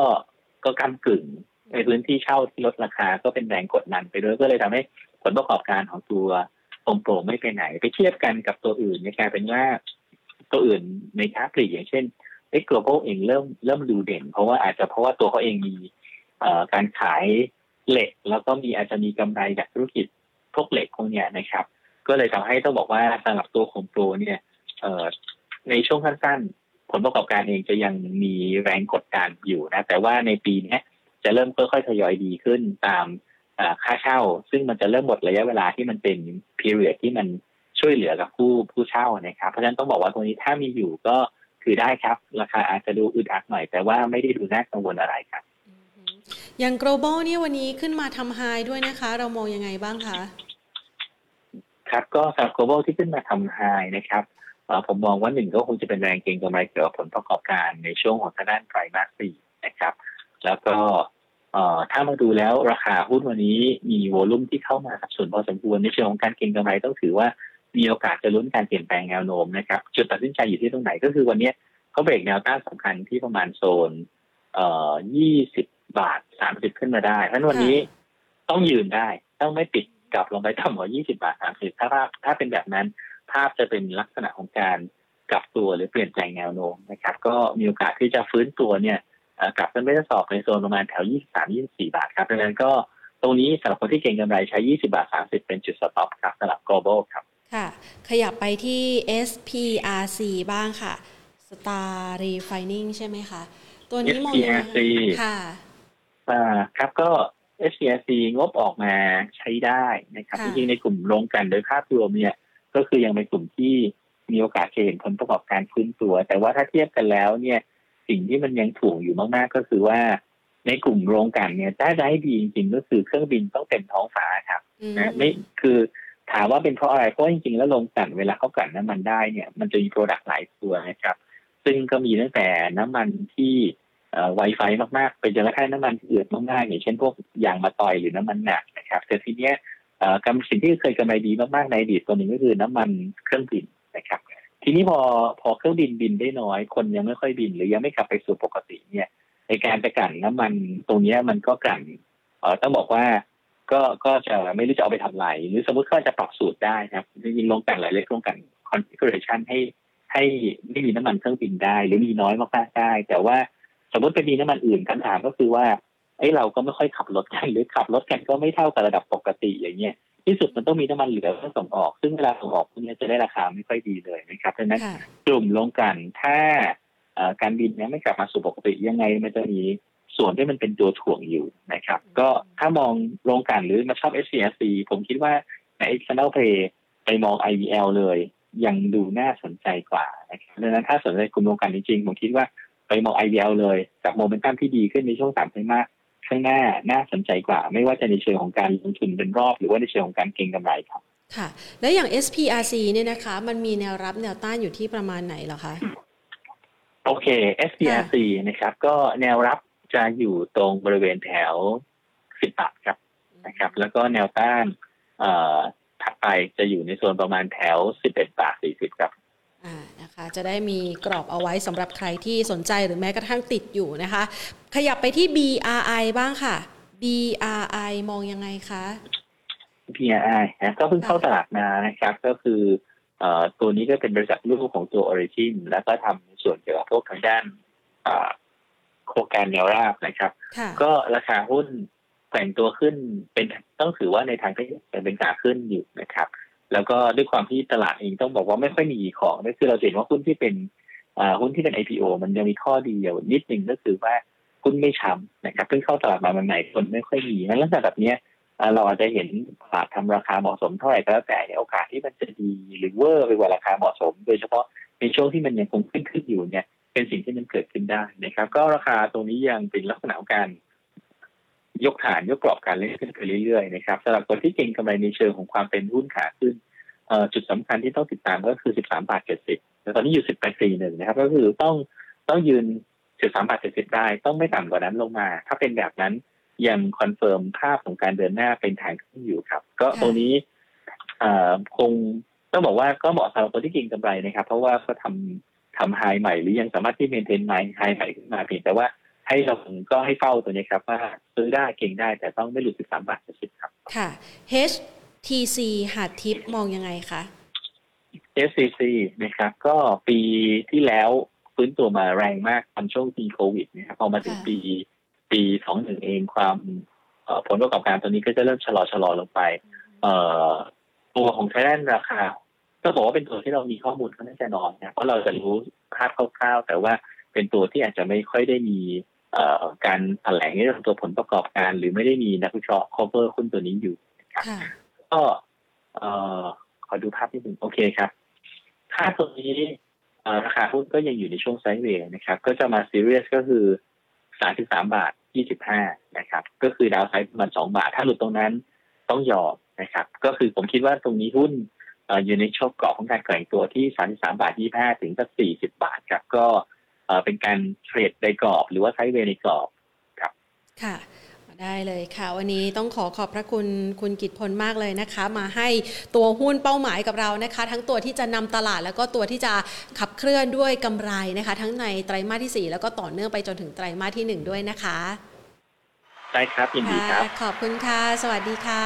Speaker 2: ก็กำกึ่งในพื้นที่เช่าที่ลดราคาก็เป็นแรงกดดันไปด้วยก็เลยทำให้ผลประกอบการของตัวโฮมโปรไม่ไปไหน ไปเทียบกันกับตัวอื่นเนี่ยกลายเป็นว่าตัวอื่นในค้าปลีกอย่างเช่นเอ็กโกลบอลเองเริ่มเริ่มดูเด่น เพราะว่าอาจจะเพราะว่าตัวเขาเองมีการขายเหล็ก แล้วก็มีอาจจะมีกำไรจากธุรกิจ วกเหล็กพวกนี้นะครับ ก็เลยทำให้ต้องบอกว่าสำหรับตัวของโปรเนี่ยในช่วงสั้นๆผลประกอบการเองจะยังมีแรงกดดันอยู่นะ แต่ว่าในปีนี้จะเริ่มค่อยๆทยอยดีขึ้นตามค่าเช่า ซึ่งมันจะเริ่มหมดระยะเวลาที่มันเป็น period ที่มันช่วยเหลือกับผู้ผู้เช่านะครับ เพราะฉะนั้นต้องบอกว่าตรงนี้ถ้ามีอยู่ก็คือได้ครับ ราคาอาจจะดูอึดอัดหน่อย แต่ว่าไม่ได้ดูน่ากังวลอะไรครับ
Speaker 1: อย่าง global เนี่ยวันนี้ขึ้นมาทำไฮด้วยนะคะ เรามองยังไงบ้างคะ
Speaker 2: ครับก็สำหรับ global ที่ขึ้นมาทำไฮนะครับผมมองว่าหนึ่งก็คงจะเป็นแรงเก็งกำไรเกี่ยวกับผลประกอบการในช่วงของทางด้านไตรมาสสี่นะครับ แล้วก็ถ้ามาดูแล้วราคาหุ้นวันนี้มีโวลุ่มที่เข้ามาสับสนพอสมควรในเชิงของการเก็งกำไรต้องถือว่ามีโอกาสจะลุ้นการเปลี่ยนแปลงแนวโน้มนะครับจุดตัดสินใจอยู่ที่ตรงไหนก็คือวันนี้เขาเบรกแนวต้านสำคัญที่ประมาณโซนเอ่อยี่สิบาทสามสิบขึ้นมาได้เพราะวันนี้ต้องยืนได้ต้องไม่ปิด กลับลงไปต่ำกว่ายี่สิบาทสามสิบถ้าภาพถ้าเป็นแบบนั้น ภาพจะเป็นลักษณะของการกลับตัวหรือเปลี่ยนแปลงแนวโน้มนะครับ ก็มีโอกาสที่จะฟื้นตัวเนี่ยกลับขึ้นไปทดสอบในโซนประมาณแถวยี่สามยี่สี่บาทครับดังนั้นก็ตรงนี้สำหรับคนที่เก่งกำไรใช้ยี่สิบาทสามสิบเป็นจุดสต็อปครับสำหรับ global ครับ
Speaker 1: ค่ะ ขยับไปที่ SPRC บ้างค่ะ Star Refining ใช่ไหมคะ ตัวนี้มองยังไงค่ะ
Speaker 2: อ่าครับก็ SPRC งบออกมาใช้ได้นะครับจริงๆในกลุ่มโรงกันโดยภาพรวมเนี่ย ก็คือยังเป็นกลุ่มที่มีโอกาสจะเห็นผลประกอบการฟื้นตัว แต่ว่าถ้าเทียบกันแล้วเนี่ย สิ่งที่มันยังถ่วงอยู่มากๆ ก็คือว่าในกลุ่มโรงกลั่นเนี่ยถ้าได้ดีจริงๆก็คือเครื่องบินต้องเต็มท้องฟ้าครับนะไม่คือถามว่าเป็นเพราะอะไรเพราะจริงๆแล้วโรงกลั่นเวลาเขากลั่นน้ำมันได้เนี่ย มันจะมี product หลายตัวนะครับ ซึ่งก็มีตั้งแต่น้ำมันที่ ไวไฟมากๆ ไปจนกระทั่งน้ำมันเอือดมากๆอย่างเช่นพวกยางมะตอยหรือน้ำมันหนักนะครับแต่ทีเนี้ยกำสิ่งที่เคยกำไรดีมากๆในอดีตตัวหนึ่งก็คือน้ำมันเครื่องบินนะครับ ทีนี้พอพอเครื่องบินบินได้น้อย คนยังไม่ค่อยบิน หรือยังไม่กลับไปสู่ปกติเนี่ยในการจะกันน้ำมันตรงนี้มันก็กันต้องบอกว่าก็ก็จะไม่รู้จะเอาไปทำไรหรือสมมติก็จะปรับสูตรได้ครับจริงๆลงแต่งหลายเล็กลงกันคอนฟิกเรชันให้ให้ไม่มีน้ำมันเครื่องบินได้ หรือมีน้อยมากๆได้ แต่ว่า สมมติไปมีน้ำมันอื่นคำถามก็คือว่าไอ้เราก็ไม่ค่อยขับรถกันหรือขับรถกันก็ไม่เท่ากับระดับปกติอย่างเงี้ยที่สุดมันต้องมีน้ำมันเหลือเพื่อส่งออก ซึ่งเวลาส่งออกพวกนี้จะได้ราคาไม่ค่อยดีเลยนะครับดังนั้นกลุ่มลงกันถ้าการบินเนี้ยไม่กลับมาสู่ปกติยังไงมันจะมีส่วนที่มันเป็นตัวถ่วงอยู่นะครับ ก็ถ้ามองโรงกันหรือมาชอบ SCSC ผมคิดว่าใน External Play ไปมอง IVL เลย ยังดูน่าสนใจกว่านะครับดังนั้นถ้าสนใจกลุ่มโรงกันจริงๆผมคิดว่า ไปมอง IVL เลยกับโมเมนตัมที่ดีขึ้นในช่วงสามไตรมาสข้างหน้าน่าสนใจกว่า ไม่ว่าจะในเชิงของการลงทุนเป็นรอบ หรือว่าในเชิงของการเก็งกำไรครับ
Speaker 1: ค่ะ และอย่าง SPRC เนี่ยนะคะ มันมีแนวรับแนวต้านอยู่ที่ประมาณไหนเหรอคะ
Speaker 2: โอเค SPRC นะครับ ก็แนวรับจะอยู่ตรงบริเวณแถวสิบบาทครับนะครับ แล้วก็แนวต้านถัดไปจะอยู่ในโซนประมาณแถวสิบเอ็ดบาทสี่สิบครับ
Speaker 1: อ่า นะคะจะได้มีกรอบเอาไว้สำหรับใครที่สนใจหรือแม้กระทั่งติดอยู่นะคะ ขยับไปที่ BRI บ้างค่ะ BRI มองยังไงคะ
Speaker 2: BRI นะก็เพิ่งเข้าตลาดมานะครับ ก็คืออตัวนี้ก็เป็นบริษัทลูกของตัว Origin แล้วก็ทำส่วนเกี่ยวกับพวกทางด้านโครงการแนวราบนะครับ ก็ราคาหุ้นแต่งตัวขึ้นเป็นต้องถือว่าในทางที่เป็นขาขึ้นอยู่นะครับ แล้วก็ด้วยความที่ตลาดเองต้องบอกว่าไม่ค่อยมีของนั่นคือเราเห็นว่าหุ้นที่เป็นหุ้นที่เป็น IPO มันยังมีข้อดีอยู่นิดนึงก็คือว่าหุ้นไม่ช้ำนะครับเพิ่งเข้าตลาดมาใหม่คนไม่ค่อยมีงั้นลักษณะแบบนี้เราอาจจะเห็นตลาดทำราคาเหมาะสมเท่าไหร่ก็แล้วแต่โอกาสที่มันจะดีหรือเวอร์ไปกว่าราคาเหมาะสม โดยเฉพาะในช่วงที่มันยังคงขึ้นขึ้นอยู่เนี่ยเป็นสิ่งที่มันเกิดขึ้นได้นะครับ ก็ราคาตรงนี้ยังเป็นลักษณะการ ยกฐานยกกรอบการเล่นขึ้นไปเรื่อยๆนะครับสำหรับคนที่เก่งกำไรในเชิงของความเป็นหุ้นขาขึ้นจุดสำคัญที่ต้องติดตามก็คือ 13 บาท 70แต่ตอนนี้อยู่10บาท41 นะครับ ก็คือต้องต้องยืน 13 บาท 70 ได้ ต้องไม่ต่ำกว่านั้นลงมา ถ้าเป็นแบบนั้นยัง confirm ภาพของการเดินหน้าเป็นทางขึ้นอยู่ครับ ก็ตรงนี้คงต้องบอกว่าก็เหมาะสำหรับคนที่เก็งกำไรนะครับ เพราะว่าเขาทาทำ high ใหม่หรือยังสามารถที่ maintain high high ใหม่ขึ้นมาเพียงแต่ว่า ให้เราก็ให้เฝ้าตัวนี้ครับว่าซื้อได้เก็งได้แต่ต้องไม่หลุดสิบสามบาทสิบครับ
Speaker 1: ค่ะ H TC หาดทิพย์มองยังไงคะ
Speaker 2: SCC นะครับ ก็ปีที่แล้วฟื้นตัวมาแรงมากตอนช่วงปีโควิดนะครับพอมาถึงปีปีสองหนึ่งเองความผลประกอบการตัวนี้ก็จะเริ่มชะลอชะลอลงไปตัวของไทยแลนด์ราคาก็บอกว่าเป็นตัวที่เรามีข้อมูลก็น่าจะนอนนะเพราะเราจะรู้ภาพคร่าวๆ แต่ว่าเป็นตัวที่อาจจะไม่ค่อยได้มี การแถลงเรื่องตัวผลประกอบการ หรือไม่ได้มีนักวิเคราะห์ cover หุ้นตัวนี้อยู่นะครับก็ขอดูภาพนิดนึงโอเคครับภาพตรงนี้ราคาหุ้นก็ยังอยู่ในช่วงไซด์เวย์นะครับ ก็จะมาซีเรียสก็คือสามสิบสามบาทยี่สิบห้านะครับ ก็คือดาวไซด์ประมาณสองบาท ถ้าหลุดตรงนั้นต้องยอมนะครับ ก็คือผมคิดว่าตรงนี้หุ้นอยู่ในช่วงกรอบของการแข่งตัวที่สามสามบาทยี่ห้าถึงสักสี่สิบาทครับ ก็ เป็นการเทรดในกรอบ หรือว่าไซด์เวย์ในกรอบครับ
Speaker 1: ค่ะได้เลยค่ะ วันนี้ต้องขอขอบพระคุณคุณกิตพลมากเลยนะคะ มาให้ตัวหุ้นเป้าหมายกับเรานะคะ ทั้งตัวที่จะนำตลาดแล้วก็ตัวที่จะขับเคลื่อนด้วยกำไรนะคะ ทั้งในไตรมาสที่ 4 แล้วก็ต่อเนื่องไปจนถึงไตรมาสที่ 1 ด้วยนะคะ
Speaker 2: ได้ครับยินดีครับ
Speaker 1: ขอบคุณค่ะ สวัสดีค่ะ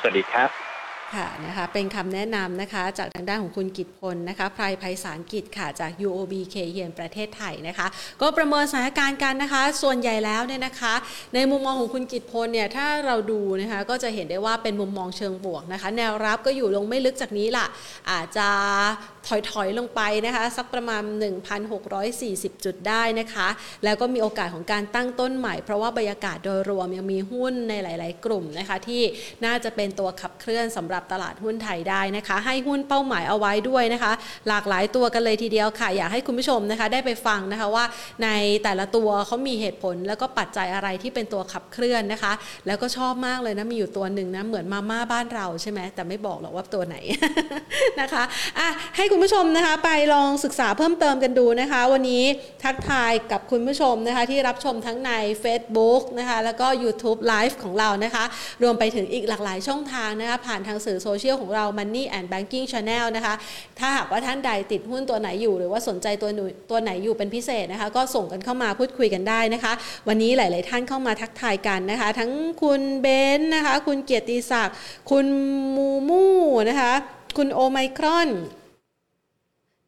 Speaker 2: สวัสดีครับ
Speaker 1: ค่ะนะคะเป็นคำแนะนำนะคะจากทางด้านของคุณกิตพลนะคะไพรไพศาลกิจค่ะจาก UOB เคเฮียนประเทศไทยนะคะ ก็ประเมินสถานการณ์กันนะคะ ส่วนใหญ่แล้วเนี่ยนะคะ ในมุมมองของคุณกิตพลเนี่ยถ้าเราดูนะคะก็จะเห็นได้ว่าเป็นมุมมองเชิงบวกนะคะ แนวรับก็อยู่ลงไม่ลึกจากนี้ล่ะ อาจจะถอยๆลงไปนะคะ สักประมาณ 1,640 จุดได้นะคะ แล้วก็มีโอกาสของการตั้งต้นใหม่ เพราะว่าบรรยากาศโดยรวมยังมีหุ้นในหลาย ๆ กลุ่มนะคะ ที่น่าจะเป็นตัวขับเคลื่อนสำหรับตลาดหุ้นไทยได้นะคะ ให้หุ้นเป้าหมายเอาไว้ด้วยนะคะ หลากหลายตัวกันเลยทีเดียวค่ะ อยากให้คุณผู้ชมนะคะ ได้ไปฟังนะคะว่าในแต่ละตัวเขามีเหตุผล แล้วก็ปัจจัยอะไรที่เป็นตัวขับเคลื่อนนะคะ แล้วก็ชอบมากเลยนะมีอยู่ตัวหนึ่งนะเหมือนมาม่าบ้านเราใช่ไหมแต่ไม่บอกหรอกว่าตัวไหนนะคะอะให้คุณผู้ชมนะคะไปลองศึกษาเพิ่มเติมกันดูนะคะ วันนี้ทักทายกับคุณผู้ชมนะคะ ที่รับชมทั้งใน Facebook นะคะแล้วก็ YouTube Live ของเรานะคะ รวมไปถึงอีกหลากหลายช่องทางนะคะผ่านทางสื่อโซเชียลของเรา Money and Banking Channel นะคะ ถ้าหากว่าท่านใดติดหุ้นตัวไหนอยู่ หรือว่าสนใจตัวตัวไหนอยู่เป็นพิเศษนะคะ ก็ส่งกันเข้ามาพูดคุยกันได้นะคะ วันนี้หลาย ๆ ท่านเข้ามาทักทายกันนะคะ ทั้งคุณเบนนะคะ คุณเกียรติศักดิ์คุณมูมูนะคะ คุณโอไมครอน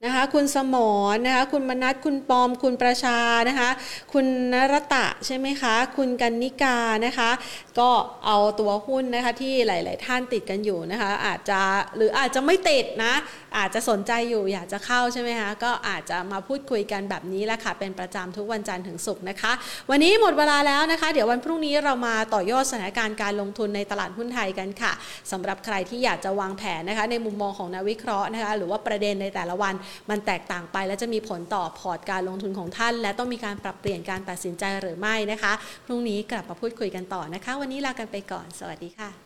Speaker 1: นะคะคุณสมรนะคะคุณมนัทคุณปอม คุณประชานะคะคุณนรตะใช่ไหมคะ คุณกันนิกานะคะ ก็เอาตัวหุ้นนะคะที่หลาย ๆ ท่านติดกันอยู่นะคะ อาจจะหรืออาจจะไม่ติดนะ อาจจะสนใจอยู่อยากจะเข้าใช่ไหมคะก็อาจจะมาพูดคุยกันแบบนี้แหละค่ะ เป็นประจำทุกวันจันทร์ถึงศุกร์นะคะ วันนี้หมดเวลาแล้วนะคะ เดี๋ยววันพรุ่งนี้เรามาต่อยอดสถานการณ์การลงทุนในตลาดหุ้นไทยกันค่ะสำหรับใครที่อยากจะวางแผนนะคะ ในมุมมองของนักวิเคราะห์นะคะ หรือว่าประเด็นในแต่ละวันมันแตกต่างไป และจะมีผลต่อพอร์ตการลงทุนของท่าน และต้องมีการปรับเปลี่ยนการตัดสินใจหรือไม่นะคะพรุ่งนี้กลับมาพูดคุยกันต่อนะคะ วันนี้ลากันไปก่อน สวัสดีค่ะ